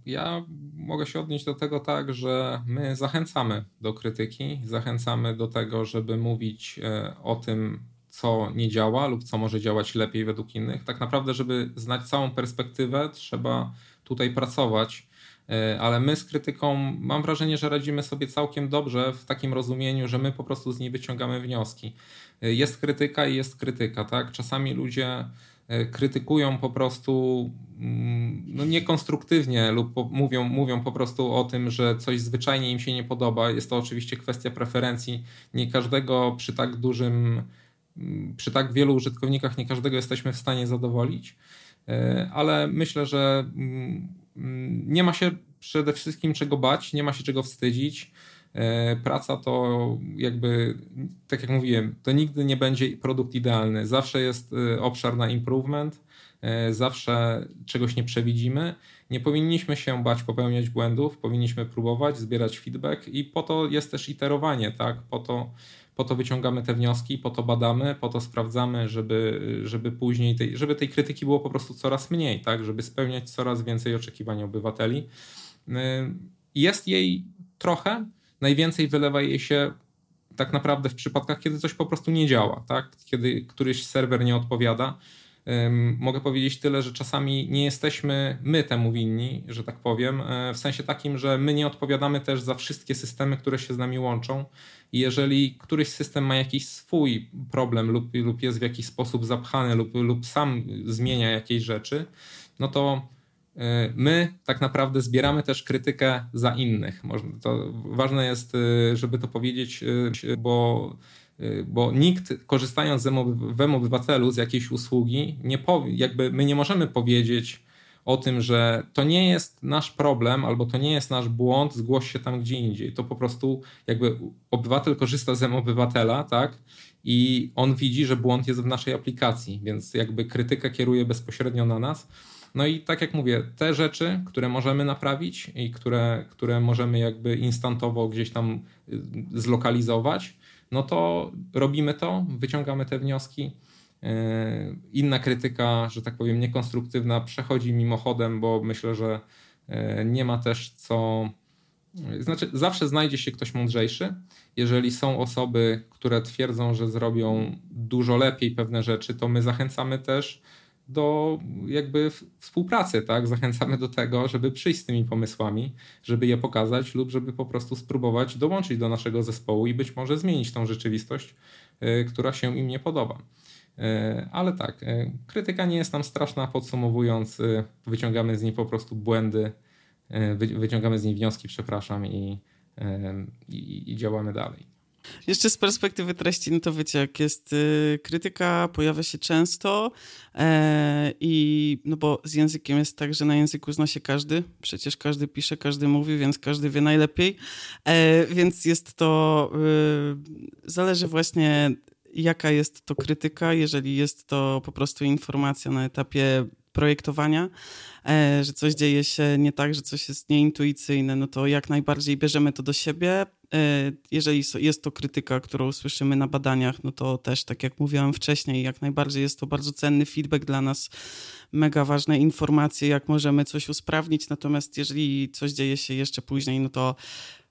Ja mogę się odnieść do tego tak, że my zachęcamy do krytyki, zachęcamy do tego, żeby mówić e, o tym, co nie działa lub co może działać lepiej według innych. Tak naprawdę, żeby znać całą perspektywę, trzeba tutaj pracować. E, ale my z krytyką mam wrażenie, że radzimy sobie całkiem dobrze w takim rozumieniu, że my po prostu z niej wyciągamy wnioski. E, jest krytyka i jest krytyka, tak? Czasami ludzie krytykują po prostu mm, no niekonstruktywnie lub po, mówią, mówią po prostu o tym, że coś zwyczajnie im się nie podoba. Jest to oczywiście kwestia preferencji. Nie każdego przy tak dużym, mm, przy tak wielu użytkownikach, nie każdego jesteśmy w stanie zadowolić, e, ale myślę, że mm, nie ma się przede wszystkim czego bać, nie ma się czego wstydzić. E, praca to jakby, tak jak mówiłem, to nigdy nie będzie produkt idealny. Zawsze jest e, obszar na improvement, e, zawsze czegoś nie przewidzimy. Nie powinniśmy się bać popełniać błędów, powinniśmy próbować, zbierać feedback i po to jest też iterowanie, tak? Po to, po to wyciągamy te wnioski, po to badamy, po to sprawdzamy, żeby, żeby później, tej, żeby tej krytyki było po prostu coraz mniej, tak? Żeby spełniać coraz więcej oczekiwań obywateli. Jest jej trochę, najwięcej wylewa jej się tak naprawdę w przypadkach, kiedy coś po prostu nie działa, tak? kiedy któryś serwer nie odpowiada. mogę powiedzieć tyle, że czasami nie jesteśmy my temu winni, że tak powiem, e, w sensie takim, że my nie odpowiadamy też za wszystkie systemy, które się z nami łączą. I jeżeli któryś system ma jakiś swój problem lub, lub jest w jakiś sposób zapchany lub, lub sam zmienia jakieś rzeczy, no to my tak naprawdę zbieramy też krytykę za innych. To ważne jest, e, żeby to powiedzieć, bo Y, bo nikt korzystając w obywatelu z jakiejś usługi, nie powie, jakby my nie możemy powiedzieć o tym, że to nie jest nasz problem albo to nie jest nasz błąd, zgłoś się tam gdzie indziej. To po prostu jakby obywatel korzysta z obywatela, tak? I on widzi, że błąd jest w naszej aplikacji, więc jakby krytykę kieruje bezpośrednio na nas. No i tak jak mówię, te rzeczy, które możemy naprawić i które, które możemy jakby instantowo gdzieś tam y, zlokalizować, no to robimy to, wyciągamy te wnioski. E, inna krytyka, że tak powiem, niekonstruktywna, przechodzi mimochodem, bo myślę, że e, nie ma też co. Znaczy, zawsze znajdzie się ktoś mądrzejszy. Jeżeli są osoby, które twierdzą, że zrobią dużo lepiej pewne rzeczy, to my zachęcamy też do jakby współpracy, tak? Zachęcamy do tego, żeby przyjść z tymi pomysłami, żeby je pokazać lub żeby po prostu spróbować dołączyć do naszego zespołu i być może zmienić tą rzeczywistość, y, która się im nie podoba. Y, ale tak, y, krytyka nie jest nam straszna, podsumowując, wyciągamy z niej po prostu błędy, wyciągamy z niej wnioski, przepraszam, i, i, i działamy dalej. Jeszcze z perspektywy treści, no to wiecie, jak jest y, krytyka, pojawia się często e, i no bo z językiem jest tak, że na języku zna się każdy, przecież każdy pisze, każdy mówi, więc każdy wie najlepiej, e, więc jest to, y, zależy właśnie jaka jest to krytyka, jeżeli jest to po prostu informacja na etapie projektowania, e, że coś dzieje się nie tak, że coś jest nieintuicyjne, no to jak najbardziej bierzemy to do siebie. E, jeżeli jest to krytyka, którą słyszymy na badaniach, no to też, tak jak mówiłam wcześniej, jak najbardziej jest to bardzo cenny feedback dla nas, mega ważne informacje, jak możemy coś usprawnić. Natomiast jeżeli coś dzieje się jeszcze później, no to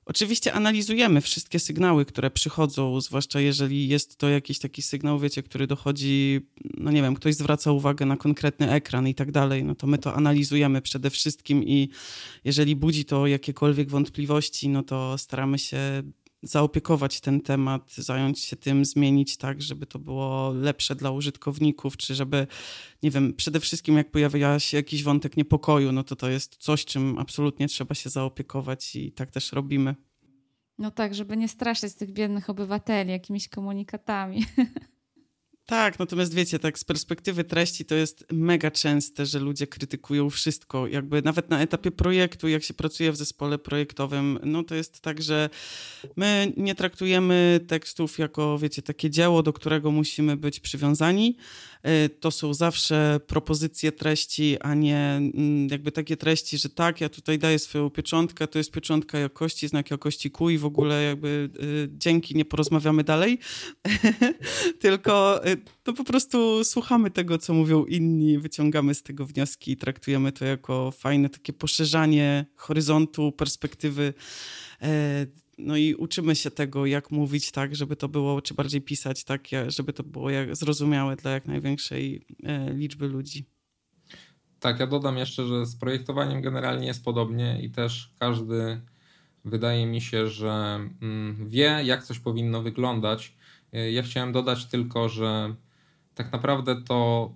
Oczywiście analizujemy wszystkie sygnały, które przychodzą, zwłaszcza jeżeli jest to jakiś taki sygnał, wiecie, który dochodzi, no nie wiem, ktoś zwraca uwagę na konkretny ekran i tak dalej, no to my to analizujemy przede wszystkim i jeżeli budzi to jakiekolwiek wątpliwości, no to staramy się zaopiekować ten temat, zająć się tym, zmienić tak, żeby to było lepsze dla użytkowników, czy żeby, nie wiem, przede wszystkim jak pojawia się jakiś wątek niepokoju, no to to jest coś, czym absolutnie trzeba się zaopiekować i tak też robimy. No tak, żeby nie straszyć tych biednych obywateli jakimiś komunikatami. Tak, natomiast wiecie, tak z perspektywy treści to jest mega częste, że ludzie krytykują wszystko. Jakby nawet na etapie projektu, jak się pracuje w zespole projektowym, no to jest tak, że my nie traktujemy tekstów jako, wiecie, takie dzieło, do którego musimy być przywiązani. E, to są zawsze propozycje treści, a nie mm, jakby takie treści, że tak, ja tutaj daję swoją pieczątkę, to jest pieczątka jakości, znak jakości Q i w ogóle jakby e, dzięki, nie porozmawiamy dalej. Tylko e, to po prostu słuchamy tego, co mówią inni, wyciągamy z tego wnioski i traktujemy to jako fajne takie poszerzanie horyzontu, perspektywy no i uczymy się tego, jak mówić tak, żeby to było, czy bardziej pisać tak, żeby to było jak, zrozumiałe dla jak największej e, liczby ludzi. Tak, ja dodam jeszcze, że z projektowaniem generalnie jest podobnie i też każdy wydaje mi się, że mm, wie, jak coś powinno wyglądać. E, ja chciałem dodać tylko, że tak naprawdę to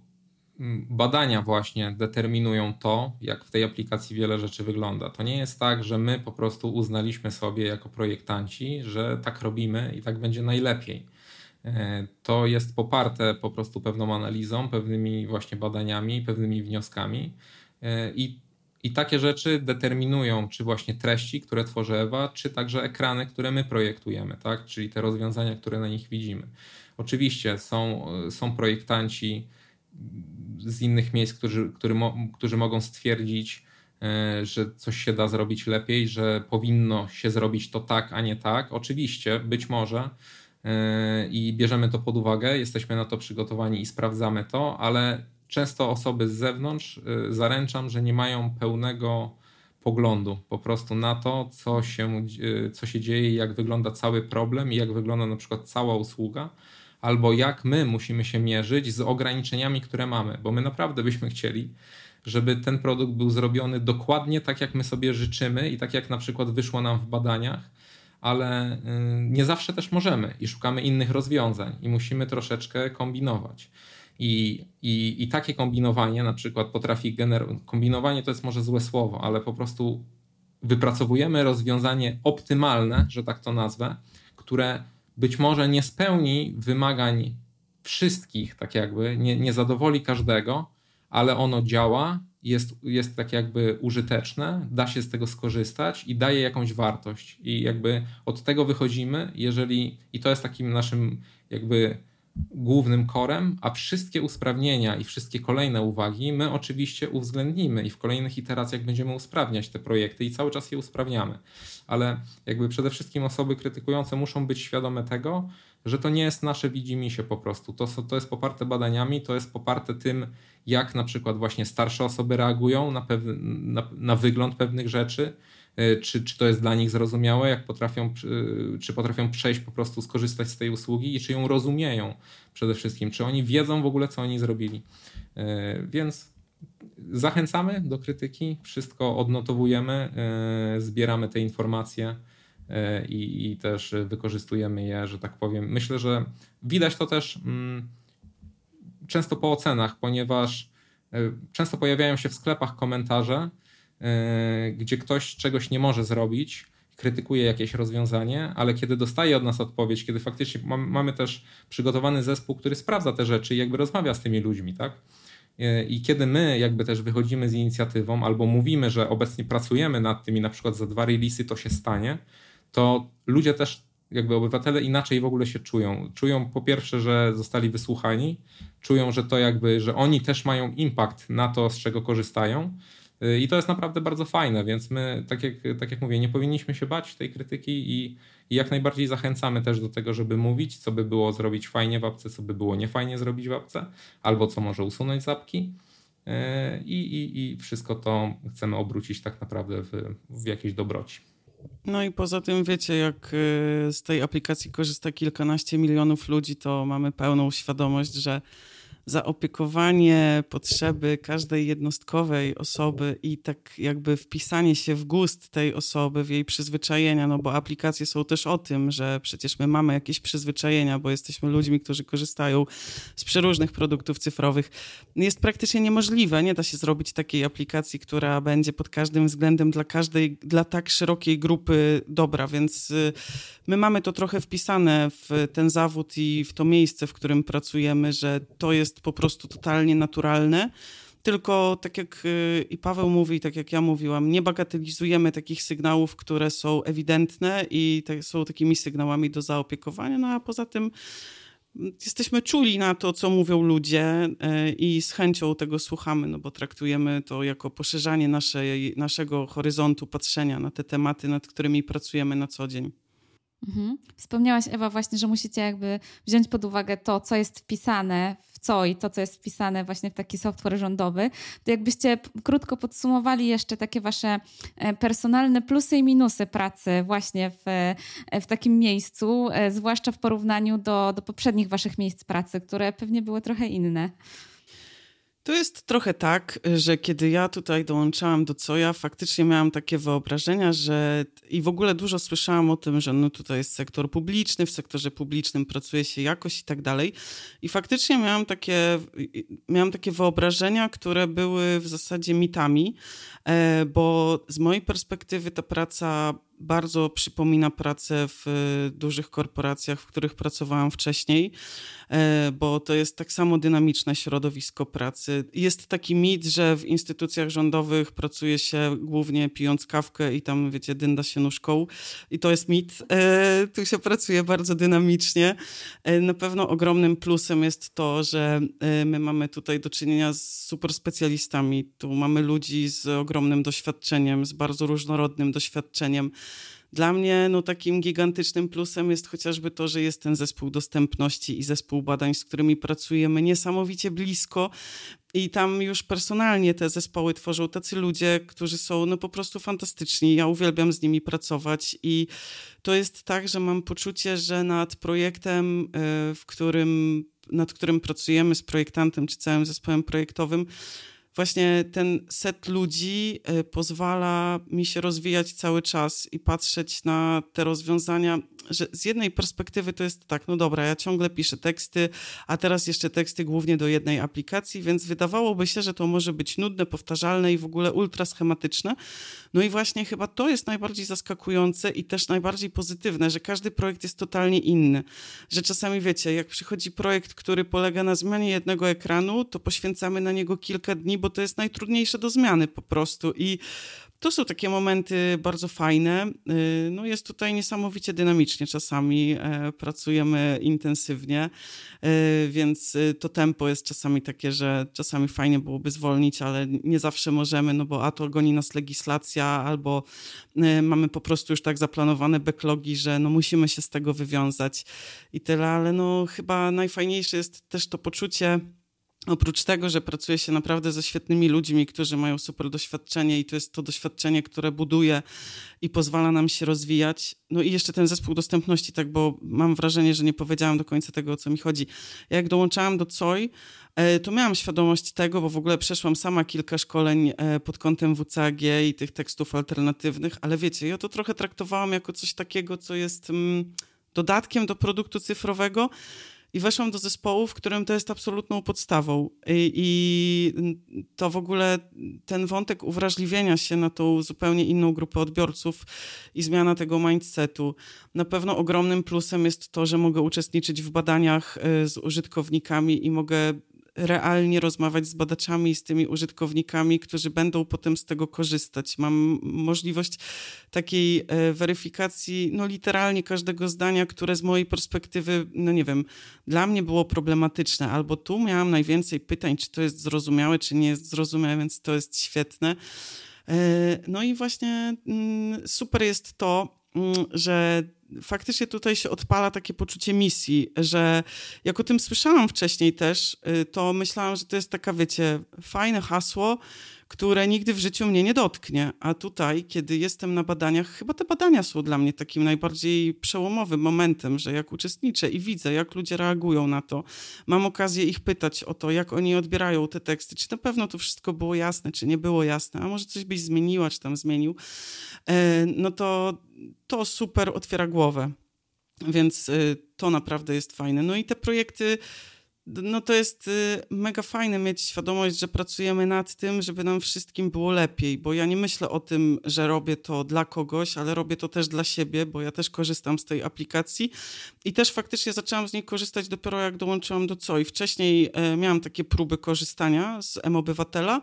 badania właśnie determinują to, jak w tej aplikacji wiele rzeczy wygląda. To nie jest tak, że my po prostu uznaliśmy sobie jako projektanci, że tak robimy i tak będzie najlepiej. E, to jest poparte po prostu pewną analizą, pewnymi właśnie badaniami, pewnymi wnioskami e, i, i takie rzeczy determinują, czy właśnie treści, które tworzy Ewa, czy także ekrany, które my projektujemy, tak? czyli te rozwiązania, które na nich widzimy. Oczywiście są, są projektanci, z innych miejsc, którzy, który mo, którzy mogą stwierdzić, e, że coś się da zrobić lepiej, że powinno się zrobić to tak, a nie tak. Oczywiście, być może e, i bierzemy to pod uwagę, jesteśmy na to przygotowani i sprawdzamy to, ale często osoby z zewnątrz e, zaręczam, że nie mają pełnego poglądu po prostu na to, co się, co się dzieje, jak wygląda cały problem i jak wygląda na przykład cała usługa albo jak my musimy się mierzyć z ograniczeniami, które mamy, bo my naprawdę byśmy chcieli, żeby ten produkt był zrobiony dokładnie tak, jak my sobie życzymy i tak, jak na przykład wyszło nam w badaniach, ale y, nie zawsze też możemy i szukamy innych rozwiązań i musimy troszeczkę kombinować. I, i, I takie kombinowanie na przykład potrafi generować. Kombinowanie to jest może złe słowo, ale po prostu wypracowujemy rozwiązanie optymalne, że tak to nazwę, które być może nie spełni wymagań wszystkich, tak jakby, nie, nie zadowoli każdego, ale ono działa, jest, jest tak jakby użyteczne, da się z tego skorzystać i daje jakąś wartość. I jakby od tego wychodzimy, jeżeli, i to jest takim naszym jakby głównym korem, a wszystkie usprawnienia i wszystkie kolejne uwagi my oczywiście uwzględnimy i w kolejnych iteracjach będziemy usprawniać te projekty i cały czas je usprawniamy. Ale jakby przede wszystkim osoby krytykujące muszą być świadome tego, że to nie jest nasze widzimisię po prostu. To, to jest poparte badaniami, to jest poparte tym, jak na przykład właśnie starsze osoby reagują na, pewne, na, na wygląd pewnych rzeczy, czy, czy to jest dla nich zrozumiałe, jak potrafią, e, czy potrafią przejść po prostu, skorzystać z tej usługi i czy ją rozumieją przede wszystkim, czy oni wiedzą w ogóle, co oni zrobili. E, więc zachęcamy do krytyki, wszystko odnotowujemy, zbieramy te informacje i, i też wykorzystujemy je, że tak powiem. Myślę, że widać to też. Mm, często po ocenach, ponieważ e, często pojawiają się w sklepach komentarze, e, gdzie ktoś czegoś nie może zrobić, krytykuje jakieś rozwiązanie, ale kiedy dostaje od nas odpowiedź, kiedy faktycznie mamy też przygotowany zespół, który sprawdza te rzeczy i jakby rozmawia z tymi ludźmi, tak? E, I kiedy my jakby też wychodzimy z inicjatywą albo mówimy, że obecnie pracujemy nad tym i na przykład za dwa releasy to się stanie, to ludzie też jakby obywatele inaczej w ogóle się czują. Czują po pierwsze, że zostali wysłuchani, czują, że to jakby, że oni też mają impact na to, z czego korzystają. I to jest naprawdę bardzo fajne, więc my, tak jak, tak jak mówię, nie powinniśmy się bać tej krytyki i, i jak najbardziej zachęcamy też do tego, żeby mówić, co by było zrobić fajnie w apce, co by było niefajnie zrobić w apce, albo co może usunąć z apki. Y, I, i, I wszystko to chcemy obrócić tak naprawdę w, w dobroci. No i poza tym, wiecie, jak y, z tej aplikacji korzysta kilkanaście milionów ludzi, to mamy pełną świadomość, że zaopiekowanie potrzeby każdej jednostkowej osoby i tak jakby wpisanie się w gust tej osoby, w jej przyzwyczajenia, no bo aplikacje są też o tym, że przecież my mamy jakieś przyzwyczajenia, bo jesteśmy ludźmi, którzy korzystają z przeróżnych produktów cyfrowych. Jest praktycznie niemożliwe, nie da się zrobić takiej aplikacji, która będzie pod każdym względem dla każdej, dla tak szerokiej grupy dobra, więc y, my mamy to trochę wpisane w ten zawód i w to miejsce, w którym pracujemy, że to jest po prostu totalnie naturalne. Tylko tak jak y, i Paweł mówi, tak jak ja mówiłam, nie bagatelizujemy takich sygnałów, które są ewidentne i są takimi sygnałami do zaopiekowania, no a poza tym jesteśmy czuli na to, co mówią ludzie y, i z chęcią tego słuchamy, no bo traktujemy to jako poszerzanie naszej, naszego horyzontu patrzenia na te tematy, nad którymi pracujemy na co dzień. Mhm. Wspomniałaś, Ewa, właśnie, że musicie jakby wziąć pod uwagę to, co jest wpisane w co i to, co jest wpisane właśnie w taki software rządowy. To jakbyście krótko podsumowali jeszcze takie wasze e, personalne plusy i minusy pracy właśnie w, e, w takim miejscu, e, zwłaszcza w porównaniu do, do poprzednich waszych miejsc pracy, które pewnie były trochę inne. To jest trochę tak, że kiedy ja tutaj dołączałam do COJA, faktycznie miałam takie wyobrażenia, że i w ogóle dużo słyszałam o tym, że no tutaj jest sektor publiczny, w sektorze publicznym pracuje się jakoś i tak dalej. I faktycznie miałam takie, miałam takie wyobrażenia, które były w zasadzie mitami, e, bo z mojej perspektywy ta praca bardzo przypomina pracę w dużych korporacjach, w których pracowałam wcześniej, e, bo to jest tak samo dynamiczne środowisko pracy. Jest taki mit, że w instytucjach rządowych pracuje się głównie pijąc kawkę i tam, wiecie, dynda się nóżką. I to jest mit. E, tu się pracuje bardzo dynamicznie. Na pewno ogromnym plusem jest to, że my mamy tutaj do czynienia z super specjalistami. Tu mamy ludzi z ogromnym doświadczeniem, z bardzo różnorodnym doświadczeniem Dla mnie no, takim gigantycznym plusem jest chociażby to, że jest ten zespół dostępności i zespół badań, z którymi pracujemy niesamowicie blisko. I tam już personalnie te zespoły tworzą tacy ludzie, którzy są no po prostu fantastyczni. Ja uwielbiam z nimi pracować i to jest tak, że mam poczucie, że nad projektem, e, w którym, nad którym pracujemy z projektantem czy całym zespołem projektowym, właśnie ten set ludzi e, pozwala mi się rozwijać cały czas i patrzeć na te rozwiązania że z jednej perspektywy to jest tak, no dobra, ja ciągle piszę teksty, a teraz jeszcze teksty głównie do jednej aplikacji, więc wydawałoby się, że to może być nudne, powtarzalne i w ogóle ultra schematyczne. No i właśnie chyba to jest najbardziej zaskakujące i też najbardziej pozytywne, że każdy projekt jest totalnie inny. Że czasami wiecie, jak przychodzi projekt, który polega na zmianie jednego ekranu, to poświęcamy na niego kilka dni, bo to jest najtrudniejsze do zmiany po prostu i to są takie momenty bardzo fajne. Y, no jest tutaj niesamowicie dynamicznie czasami, e, pracujemy intensywnie, e, więc y, to tempo jest czasami takie, że czasami fajnie byłoby zwolnić, ale nie zawsze możemy, no bo a to goni nas legislacja, albo mamy po prostu już tak zaplanowane backlogi, że no musimy się z tego wywiązać i tyle, ale no chyba najfajniejsze jest też to poczucie, Oprócz tego, że pracuje się naprawdę ze świetnymi ludźmi, którzy mają super doświadczenie i to jest to doświadczenie, które buduje i pozwala nam się rozwijać. No i jeszcze ten zespół dostępności, tak, bo mam wrażenie, że nie powiedziałam do końca tego, o co mi chodzi. Jak dołączałam do COI, e, to miałam świadomość tego, bo w ogóle przeszłam sama kilka szkoleń e, pod kątem WCAG i tych tekstów alternatywnych, ale wiecie, ja to trochę traktowałam jako coś takiego, co jest mm, dodatkiem do produktu cyfrowego, i weszłam do zespołu, w którym to jest absolutną podstawą. I, I, to w ogóle ten wątek uwrażliwienia się na tą zupełnie inną grupę odbiorców i zmiana tego mindsetu. Na pewno ogromnym plusem jest to, że mogę uczestniczyć w badaniach y, z użytkownikami i mogę realnie rozmawiać z badaczami i z tymi użytkownikami, którzy będą potem z tego korzystać. Mam możliwość takiej e, weryfikacji, no literalnie każdego zdania, które z mojej perspektywy, no nie wiem, dla mnie było problematyczne, albo tu miałam najwięcej pytań, czy to jest zrozumiałe, czy nie jest zrozumiałe, więc to jest świetne. E, no i właśnie mm, super jest to, że faktycznie tutaj się odpala takie poczucie misji, że jak o tym słyszałam wcześniej też, y, to myślałam, że to jest taka, wiecie, fajne hasło, które nigdy w życiu mnie nie dotknie. A tutaj, kiedy jestem na badaniach, chyba te badania są dla mnie takim najbardziej przełomowym momentem, że jak uczestniczę i widzę, jak ludzie reagują na to, mam okazję ich pytać o to, jak oni odbierają te teksty, czy na pewno to wszystko było jasne, czy nie było jasne, a może coś byś zmieniła, czy tam zmienił, e, no to to super otwiera głowę. Więc y, to naprawdę jest fajne. No i te projekty no to jest y, mega fajne mieć świadomość, że pracujemy nad tym, żeby nam wszystkim było lepiej, bo ja nie myślę o tym, że robię to dla kogoś, ale robię to też dla siebie, bo ja też korzystam z tej aplikacji i też faktycznie zaczęłam z niej korzystać dopiero jak dołączyłam do COI. Wcześniej e, miałam takie próby korzystania z M-Obywatela,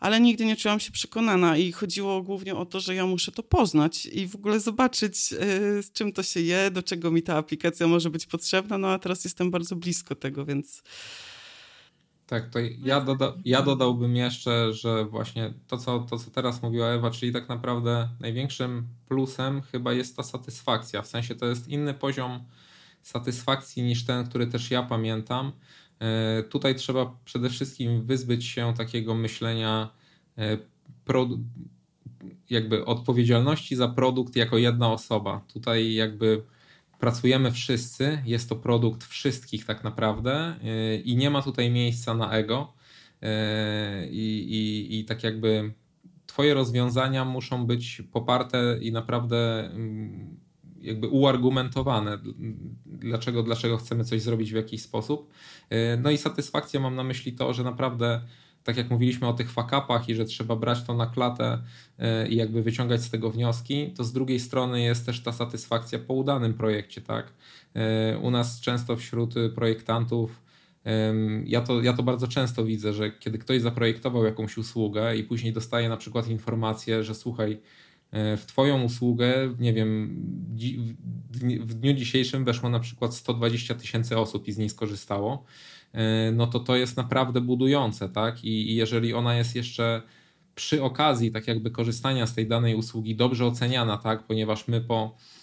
ale nigdy nie czułam się przekonana i chodziło głównie o to, że ja muszę to poznać i w ogóle zobaczyć, e, z czym to się je, do czego mi ta aplikacja może być potrzebna, no a teraz jestem bardzo blisko tego, więc... Tak, to ja, doda ja dodałbym jeszcze, że właśnie to co, to, co teraz mówiła Ewa, czyli tak naprawdę największym plusem chyba jest ta satysfakcja. W sensie to jest inny poziom satysfakcji niż ten, który też ja pamiętam. E, tutaj trzeba przede wszystkim wyzbyć się takiego myślenia e, jakby odpowiedzialności za produkt jako jedna osoba. Tutaj jakby pracujemy wszyscy, jest to produkt wszystkich tak naprawdę e, i nie ma tutaj miejsca na ego. I, i, i tak jakby Twoje rozwiązania muszą być poparte i naprawdę mm, jakby uargumentowane, dlaczego, dlaczego chcemy coś zrobić w jakiś sposób. E, no i satysfakcja mam na myśli to, że naprawdę tak jak mówiliśmy o tych fakapach i że trzeba brać to na klatę e, i jakby wyciągać z tego wnioski, to z drugiej strony jest też ta satysfakcja po udanym projekcie, tak? E, u nas często wśród projektantów ja to, ja to bardzo często widzę, że kiedy ktoś zaprojektował jakąś usługę i później dostaje na przykład informację, że słuchaj, w Twoją usługę, nie wiem, w dniu dzisiejszym weszło na przykład 120 tysięcy osób i z niej skorzystało, e, no to to jest naprawdę budujące, tak? I jeżeli ona jest jeszcze przy okazji tak jakby korzystania z tej danej usługi dobrze oceniana, tak, ponieważ my po E,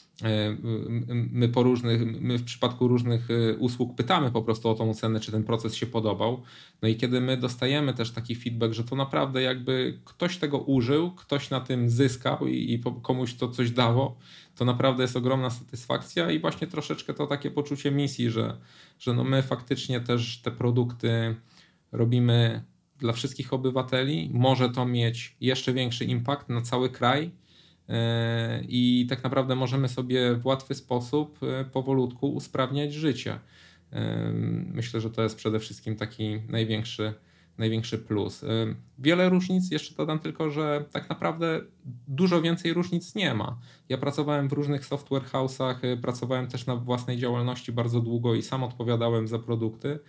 my po różnych, my w przypadku różnych e, usług pytamy po prostu o tą ocenę, czy ten proces się podobał. No i kiedy my dostajemy też taki feedback, że to naprawdę jakby ktoś tego użył, ktoś na tym zyskał i, i komuś to coś dało, to naprawdę jest ogromna satysfakcja i właśnie troszeczkę to takie poczucie misji, że, że no my faktycznie też te produkty robimy dla wszystkich obywateli. Może to mieć jeszcze większy impact na cały kraj E, i tak naprawdę możemy sobie w łatwy sposób e, powolutku usprawniać życie. E, myślę, że to jest przede wszystkim taki największy, największy plus. Wiele różnic, jeszcze dodam tylko, że tak naprawdę dużo więcej różnic nie ma. Ja pracowałem w różnych software house'ach, pracowałem też na własnej działalności bardzo długo i sam odpowiadałem za produkty.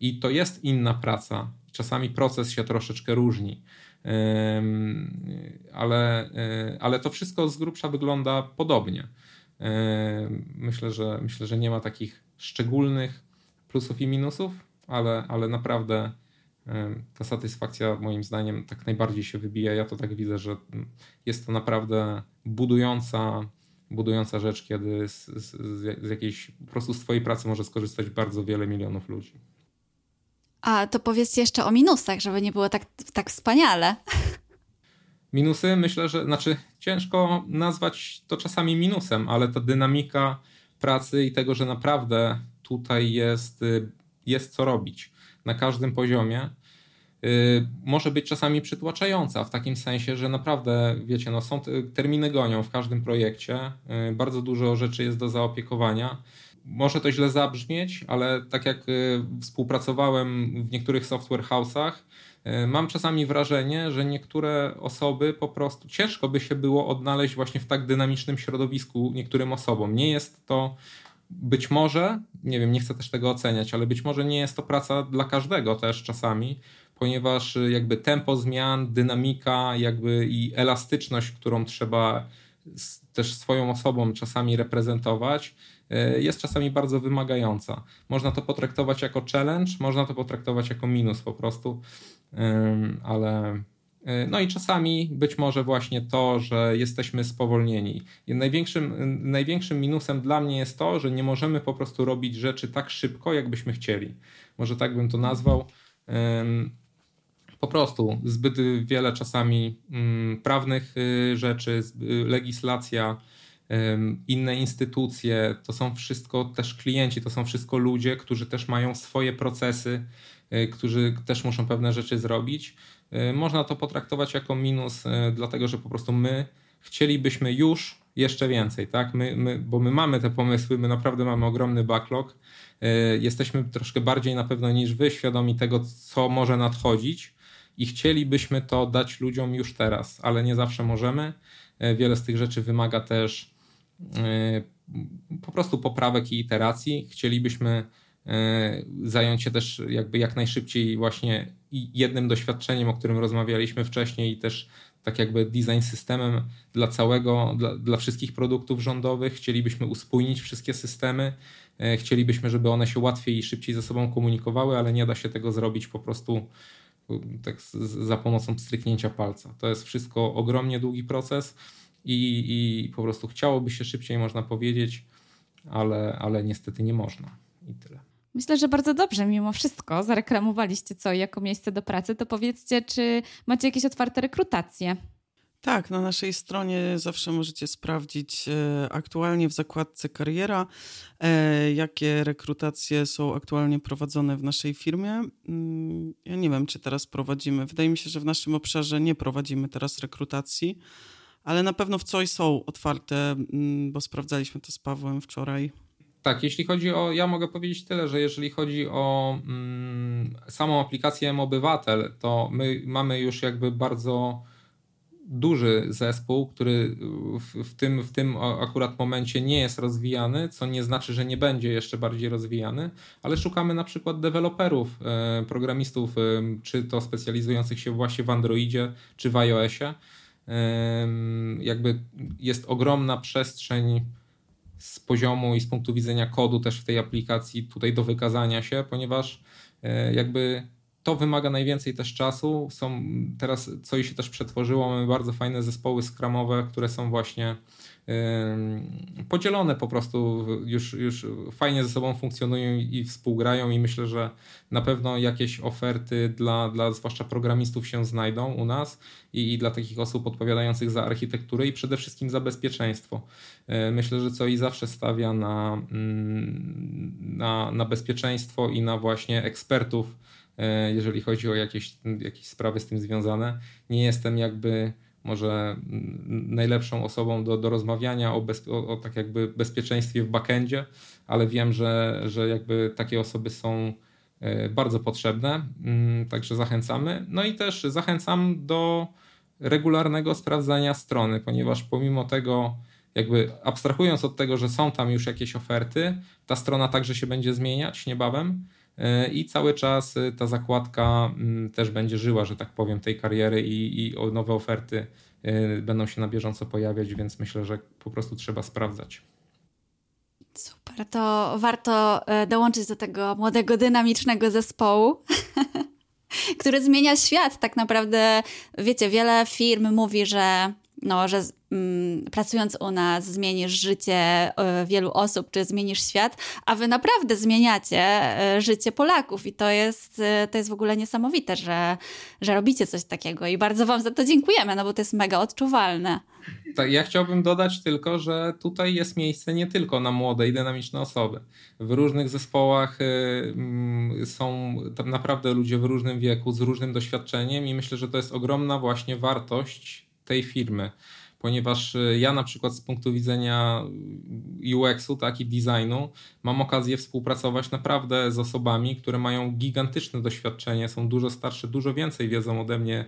I to jest inna praca. Czasami proces się troszeczkę różni ale, e, ale to wszystko z grubsza wygląda podobnie. Myślę, że myślę, że nie ma takich szczególnych plusów i minusów, ale, ale naprawdę ta satysfakcja moim zdaniem tak najbardziej się wybija. Ja to tak widzę, że jest to naprawdę budująca, budująca rzecz, kiedy z, z, z jakiejś po prostu z Twojej pracy może skorzystać bardzo wiele milionów ludzi. A to powiedzcie jeszcze o minusach, żeby nie było tak, tak wspaniale. Minusy myślę, że znaczy ciężko nazwać to czasami minusem, ale ta dynamika pracy i tego, że naprawdę tutaj jest, y, jest co robić na każdym poziomie, y, może być czasami przytłaczająca w takim sensie, że naprawdę, wiecie, no są terminy gonią w każdym projekcie, y, bardzo dużo rzeczy jest do zaopiekowania może to źle zabrzmieć, ale tak jak y, współpracowałem w niektórych software house'ach, y, mam czasami wrażenie, że niektóre osoby po prostu ciężko by się było odnaleźć właśnie w tak dynamicznym środowisku niektórym osobom. Nie jest to być może, nie wiem, nie chcę też tego oceniać, ale być może nie jest to praca dla każdego też czasami, ponieważ y, jakby tempo zmian, dynamika, jakby i elastyczność, którą trzeba też swoją osobą czasami reprezentować, jest czasami bardzo wymagająca. Można to potraktować jako challenge, można to potraktować jako minus po prostu, ale e, no i czasami być może właśnie to, że jesteśmy spowolnieni. Największym, największym minusem dla mnie jest to, że nie możemy po prostu robić rzeczy tak szybko, jakbyśmy chcieli. Może tak bym to nazwał. Po prostu zbyt wiele czasami mm, prawnych y, rzeczy, legislacja, inne instytucje, to są wszystko też klienci, to są wszystko ludzie, którzy też mają swoje procesy, y, którzy też muszą pewne rzeczy zrobić. Y, można to potraktować jako minus, y, dlatego że po prostu my chcielibyśmy już jeszcze więcej, tak? My, my, bo my mamy te pomysły, my naprawdę mamy ogromny backlog. Jesteśmy troszkę bardziej na pewno niż wy świadomi tego, co może nadchodzić i chcielibyśmy to dać ludziom już teraz, ale nie zawsze możemy. Wiele z tych rzeczy wymaga też po prostu poprawek i iteracji. Chcielibyśmy e, zająć się też jakby jak najszybciej właśnie jednym doświadczeniem, o którym rozmawialiśmy wcześniej i też tak jakby design systemem dla całego, dla, dla wszystkich produktów rządowych. Chcielibyśmy uspójnić wszystkie systemy. E, chcielibyśmy, żeby one się łatwiej i szybciej ze sobą komunikowały, ale nie da się tego zrobić po prostu tak za pomocą stryknięcia palca. To jest wszystko ogromnie długi proces i, i po prostu chciałoby się szybciej, można powiedzieć, ale, ale niestety nie można. I tyle. Myślę, że bardzo dobrze mimo wszystko zareklamowaliście co jako miejsce do pracy. To powiedzcie, czy macie jakieś otwarte rekrutacje? Tak, na naszej stronie zawsze możecie sprawdzić e, aktualnie w zakładce kariera, e, jakie rekrutacje są aktualnie prowadzone w naszej firmie. Mm, ja nie wiem, czy teraz prowadzimy. Wydaje mi się, że w naszym obszarze nie prowadzimy teraz rekrutacji ale na pewno w coś są otwarte, mm, bo sprawdzaliśmy to z Pawłem wczoraj. Tak, jeśli chodzi o, ja mogę powiedzieć tyle, że jeżeli chodzi o mm, samą aplikację M-Obywatel, to my mamy już jakby bardzo duży zespół, który w, w, tym, w tym akurat momencie nie jest rozwijany, co nie znaczy, że nie będzie jeszcze bardziej rozwijany, ale szukamy na przykład deweloperów, e, programistów, e, czy to specjalizujących się właśnie w Androidzie, czy w iOSie jakby jest ogromna przestrzeń z poziomu i z punktu widzenia kodu też w tej aplikacji tutaj do wykazania się, ponieważ e, jakby to wymaga najwięcej też czasu. Są teraz, co się też przetworzyło, mamy bardzo fajne zespoły skramowe, które są właśnie podzielone po prostu, już, już fajnie ze sobą funkcjonują i współgrają i myślę, że na pewno jakieś oferty dla, dla zwłaszcza programistów się znajdą u nas i, i dla takich osób odpowiadających za architekturę i przede wszystkim za bezpieczeństwo. E, myślę, że co i zawsze stawia na, mm, na, na bezpieczeństwo i na właśnie ekspertów, e, jeżeli chodzi o jakieś, jakieś sprawy z tym związane. Nie jestem jakby może najlepszą osobą do, do rozmawiania o, bez, o, o, tak jakby bezpieczeństwie w backendzie, ale wiem, że, że jakby takie osoby są e, bardzo potrzebne, mm, także zachęcamy. No i też zachęcam do regularnego sprawdzania strony, ponieważ pomimo tego, jakby abstrahując od tego, że są tam już jakieś oferty, ta strona także się będzie zmieniać niebawem i cały czas e, ta zakładka mm, też będzie żyła, że tak powiem, tej kariery i, i nowe oferty e, będą się na bieżąco pojawiać, więc myślę, że po prostu trzeba sprawdzać. Super, to warto dołączyć do tego młodego, dynamicznego zespołu. który zmienia świat. Tak naprawdę, wiecie, wiele firm mówi, że no, że pracując u nas zmienisz życie y, wielu osób, czy zmienisz świat, a wy naprawdę zmieniacie y, życie Polaków i to jest, y, to jest w ogóle niesamowite, że, że robicie coś takiego i bardzo wam za to dziękujemy, no bo to jest mega odczuwalne. Tak, ja chciałbym dodać tylko, że tutaj jest miejsce nie tylko na młode i dynamiczne osoby. W różnych zespołach y, są tam naprawdę ludzie w różnym wieku, z różnym doświadczeniem i myślę, że to jest ogromna właśnie wartość tej firmy, ponieważ y, ja na przykład z punktu widzenia UX-u, tak i designu, mam okazję współpracować naprawdę z osobami, które mają gigantyczne doświadczenie, są dużo starsze, dużo więcej wiedzą ode mnie,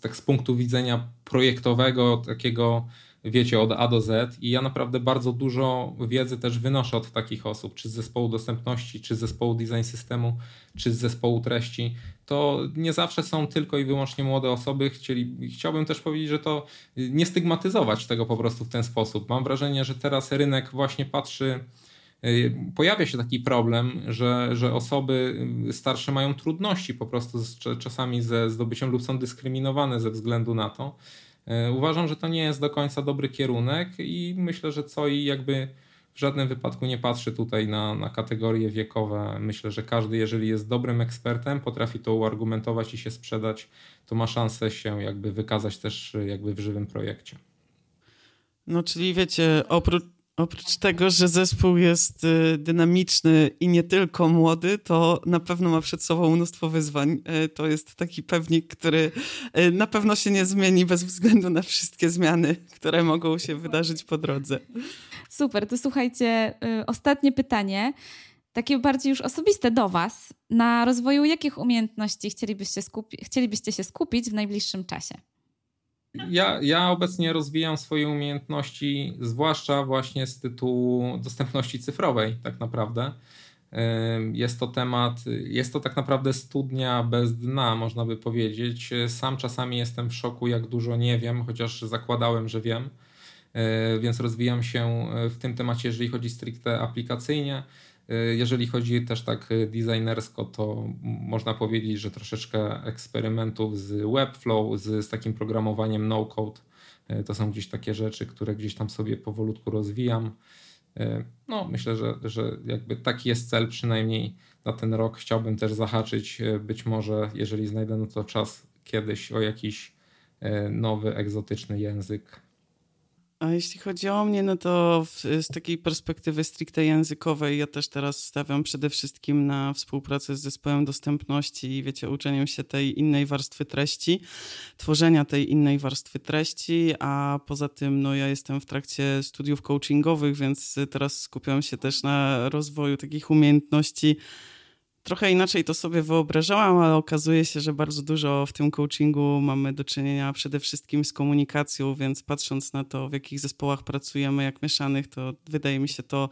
tak z punktu widzenia projektowego, takiego wiecie, od A do Z i ja naprawdę bardzo dużo wiedzy też wynoszę od takich osób, czy z zespołu dostępności, czy z zespołu design systemu, czy z zespołu treści. To nie zawsze są tylko i wyłącznie młode osoby. Chcieli, chciałbym też powiedzieć, że to nie stygmatyzować tego po prostu w ten sposób. Mam wrażenie, że teraz rynek właśnie patrzy y, pojawia się taki problem, że, że osoby starsze mają trudności po prostu z, czasami ze zdobyciem lub są dyskryminowane ze względu na to. E, uważam, że to nie jest do końca dobry kierunek i myślę, że co i jakby w żadnym wypadku nie patrzy tutaj na, na kategorie wiekowe. Myślę, że każdy, jeżeli jest dobrym ekspertem, potrafi to uargumentować i się sprzedać, to ma szansę się jakby wykazać też jakby w żywym projekcie. No, czyli wiecie, oprócz, Oprócz tego, że zespół jest y, dynamiczny i nie tylko młody, to na pewno ma przed sobą mnóstwo wyzwań. Y, to jest taki pewnik, który y, na pewno się nie zmieni bez względu na wszystkie zmiany, które mogą się wydarzyć po drodze. Super, to słuchajcie, ostatnie pytanie, takie bardziej już osobiste do Was. Na rozwoju jakich umiejętności chcielibyście, skupi- chcielibyście się skupić w najbliższym czasie? Ja, ja obecnie rozwijam swoje umiejętności, zwłaszcza właśnie z tytułu dostępności cyfrowej, tak naprawdę. Jest to temat, jest to tak naprawdę studnia bez dna, można by powiedzieć. Sam czasami jestem w szoku, jak dużo nie wiem, chociaż zakładałem, że wiem. Więc rozwijam się w tym temacie, jeżeli chodzi stricte aplikacyjnie. Y, jeżeli chodzi też tak designersko, to można powiedzieć, że troszeczkę eksperymentów z Webflow, z, z takim programowaniem no-code. To są gdzieś takie rzeczy, które gdzieś tam sobie powolutku rozwijam. No, myślę, że, że jakby taki jest cel przynajmniej na ten rok. Chciałbym też zahaczyć, być może, jeżeli znajdę na to czas kiedyś, o jakiś nowy, egzotyczny język a jeśli chodzi o mnie, no to w, z takiej perspektywy stricte językowej, ja też teraz stawiam przede wszystkim na współpracę z zespołem dostępności i wiecie, uczeniem się tej innej warstwy treści, tworzenia tej innej warstwy treści, a poza tym, no ja jestem w trakcie studiów coachingowych, więc teraz skupiam się też na rozwoju takich umiejętności Trochę inaczej to sobie wyobrażałam, ale okazuje się, że bardzo dużo w tym coachingu mamy do czynienia przede wszystkim z komunikacją, więc patrząc na to, w jakich zespołach pracujemy, jak mieszanych, to wydaje mi się to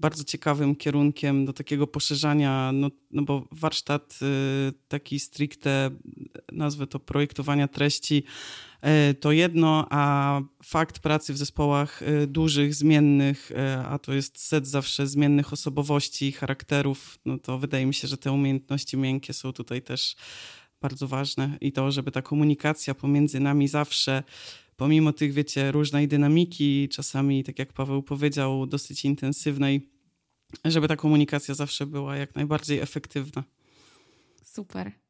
bardzo ciekawym kierunkiem do takiego poszerzania, no, no bo warsztat y, taki stricte, nazwę to projektowania treści, to jedno, a fakt pracy w zespołach e, dużych, zmiennych, a to jest set zawsze zmiennych osobowości, charakterów, no to wydaje mi się, że te umiejętności miękkie są tutaj też bardzo ważne i to, żeby ta komunikacja pomiędzy nami zawsze pomimo tych, wiecie, różnej dynamiki, czasami, tak jak Paweł powiedział, dosyć intensywnej, żeby ta komunikacja zawsze była jak najbardziej efektywna. Super.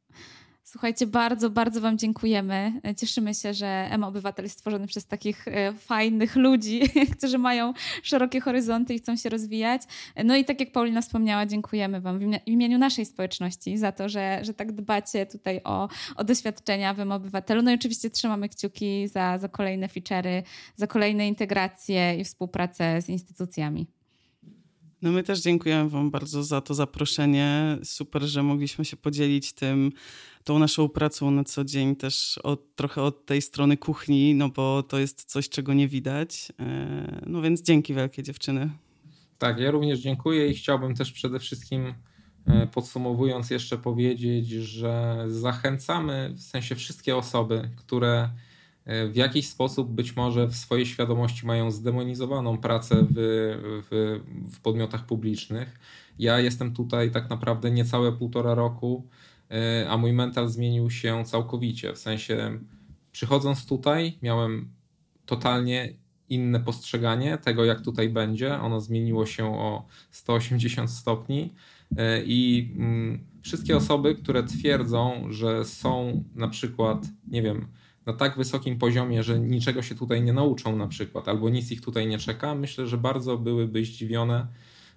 Słuchajcie, bardzo, bardzo Wam dziękujemy. Cieszymy się, że M Obywatel jest stworzony przez takich e, fajnych ludzi, którzy mają szerokie horyzonty i chcą się rozwijać. No i tak jak Paulina wspomniała, dziękujemy Wam w imieniu naszej społeczności za to, że, że tak dbacie tutaj o, o doświadczenia w M Obywatelu. No i oczywiście trzymamy kciuki za, za kolejne feature'y, za kolejne integracje i współpracę z instytucjami. No my też dziękujemy Wam bardzo za to zaproszenie. Super, że mogliśmy się podzielić tym, tą naszą pracą na co dzień też od, trochę od tej strony kuchni, no bo to jest coś, czego nie widać. E, no więc dzięki wielkie dziewczyny. Tak, ja również dziękuję i chciałbym też przede wszystkim e, podsumowując jeszcze powiedzieć, że zachęcamy w sensie wszystkie osoby, które w jakiś sposób być może w swojej świadomości mają zdemonizowaną pracę w, w, w podmiotach publicznych. Ja jestem tutaj tak naprawdę niecałe półtora roku, e, a mój mental zmienił się całkowicie. W sensie, przychodząc tutaj, miałem totalnie inne postrzeganie tego, jak tutaj będzie. Ono zmieniło się o 180 stopni. E, I mm, wszystkie osoby, które twierdzą, że są na przykład, nie wiem, na tak wysokim poziomie, że niczego się tutaj nie nauczą na przykład, albo nic ich tutaj nie czeka, myślę, że bardzo byłyby zdziwione.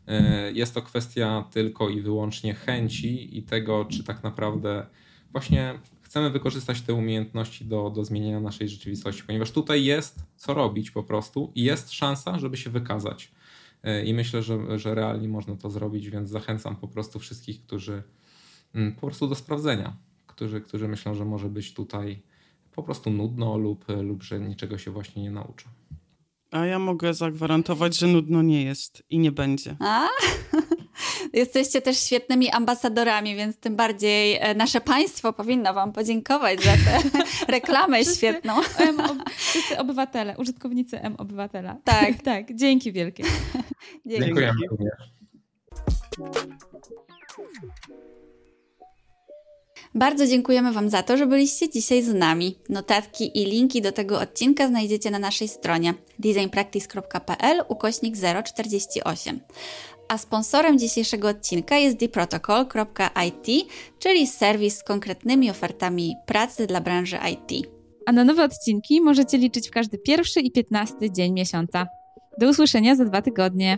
E, jest to kwestia tylko i wyłącznie chęci i tego, czy tak naprawdę właśnie chcemy wykorzystać te umiejętności do, do zmienienia naszej rzeczywistości, ponieważ tutaj jest co robić po prostu i jest szansa, żeby się wykazać. E, I myślę, że, że realnie można to zrobić, więc zachęcam po prostu wszystkich, którzy mm, po prostu do sprawdzenia, którzy, którzy myślą, że może być tutaj po prostu nudno lub, lub że niczego się właśnie nie nauczą. A ja mogę zagwarantować, że nudno nie jest i nie będzie. A? Jesteście też świetnymi ambasadorami, więc tym bardziej e, nasze państwo powinno Wam podziękować za tę reklamę wszyscy świetną. M, ob, wszyscy obywatele, użytkownicy M Obywatela. Tak, tak. Dzięki wielkie. Dzięki. Dziękujemy również. Bardzo dziękujemy Wam za to, że byliście dzisiaj z nami. Notatki i linki do tego odcinka znajdziecie na naszej stronie designpractice.pl ukośnik 048. A sponsorem dzisiejszego odcinka jest theprotocol.it, czyli serwis z konkretnymi ofertami pracy dla branży IT. A na nowe odcinki możecie liczyć w każdy pierwszy i piętnasty dzień miesiąca. Do usłyszenia za dwa tygodnie.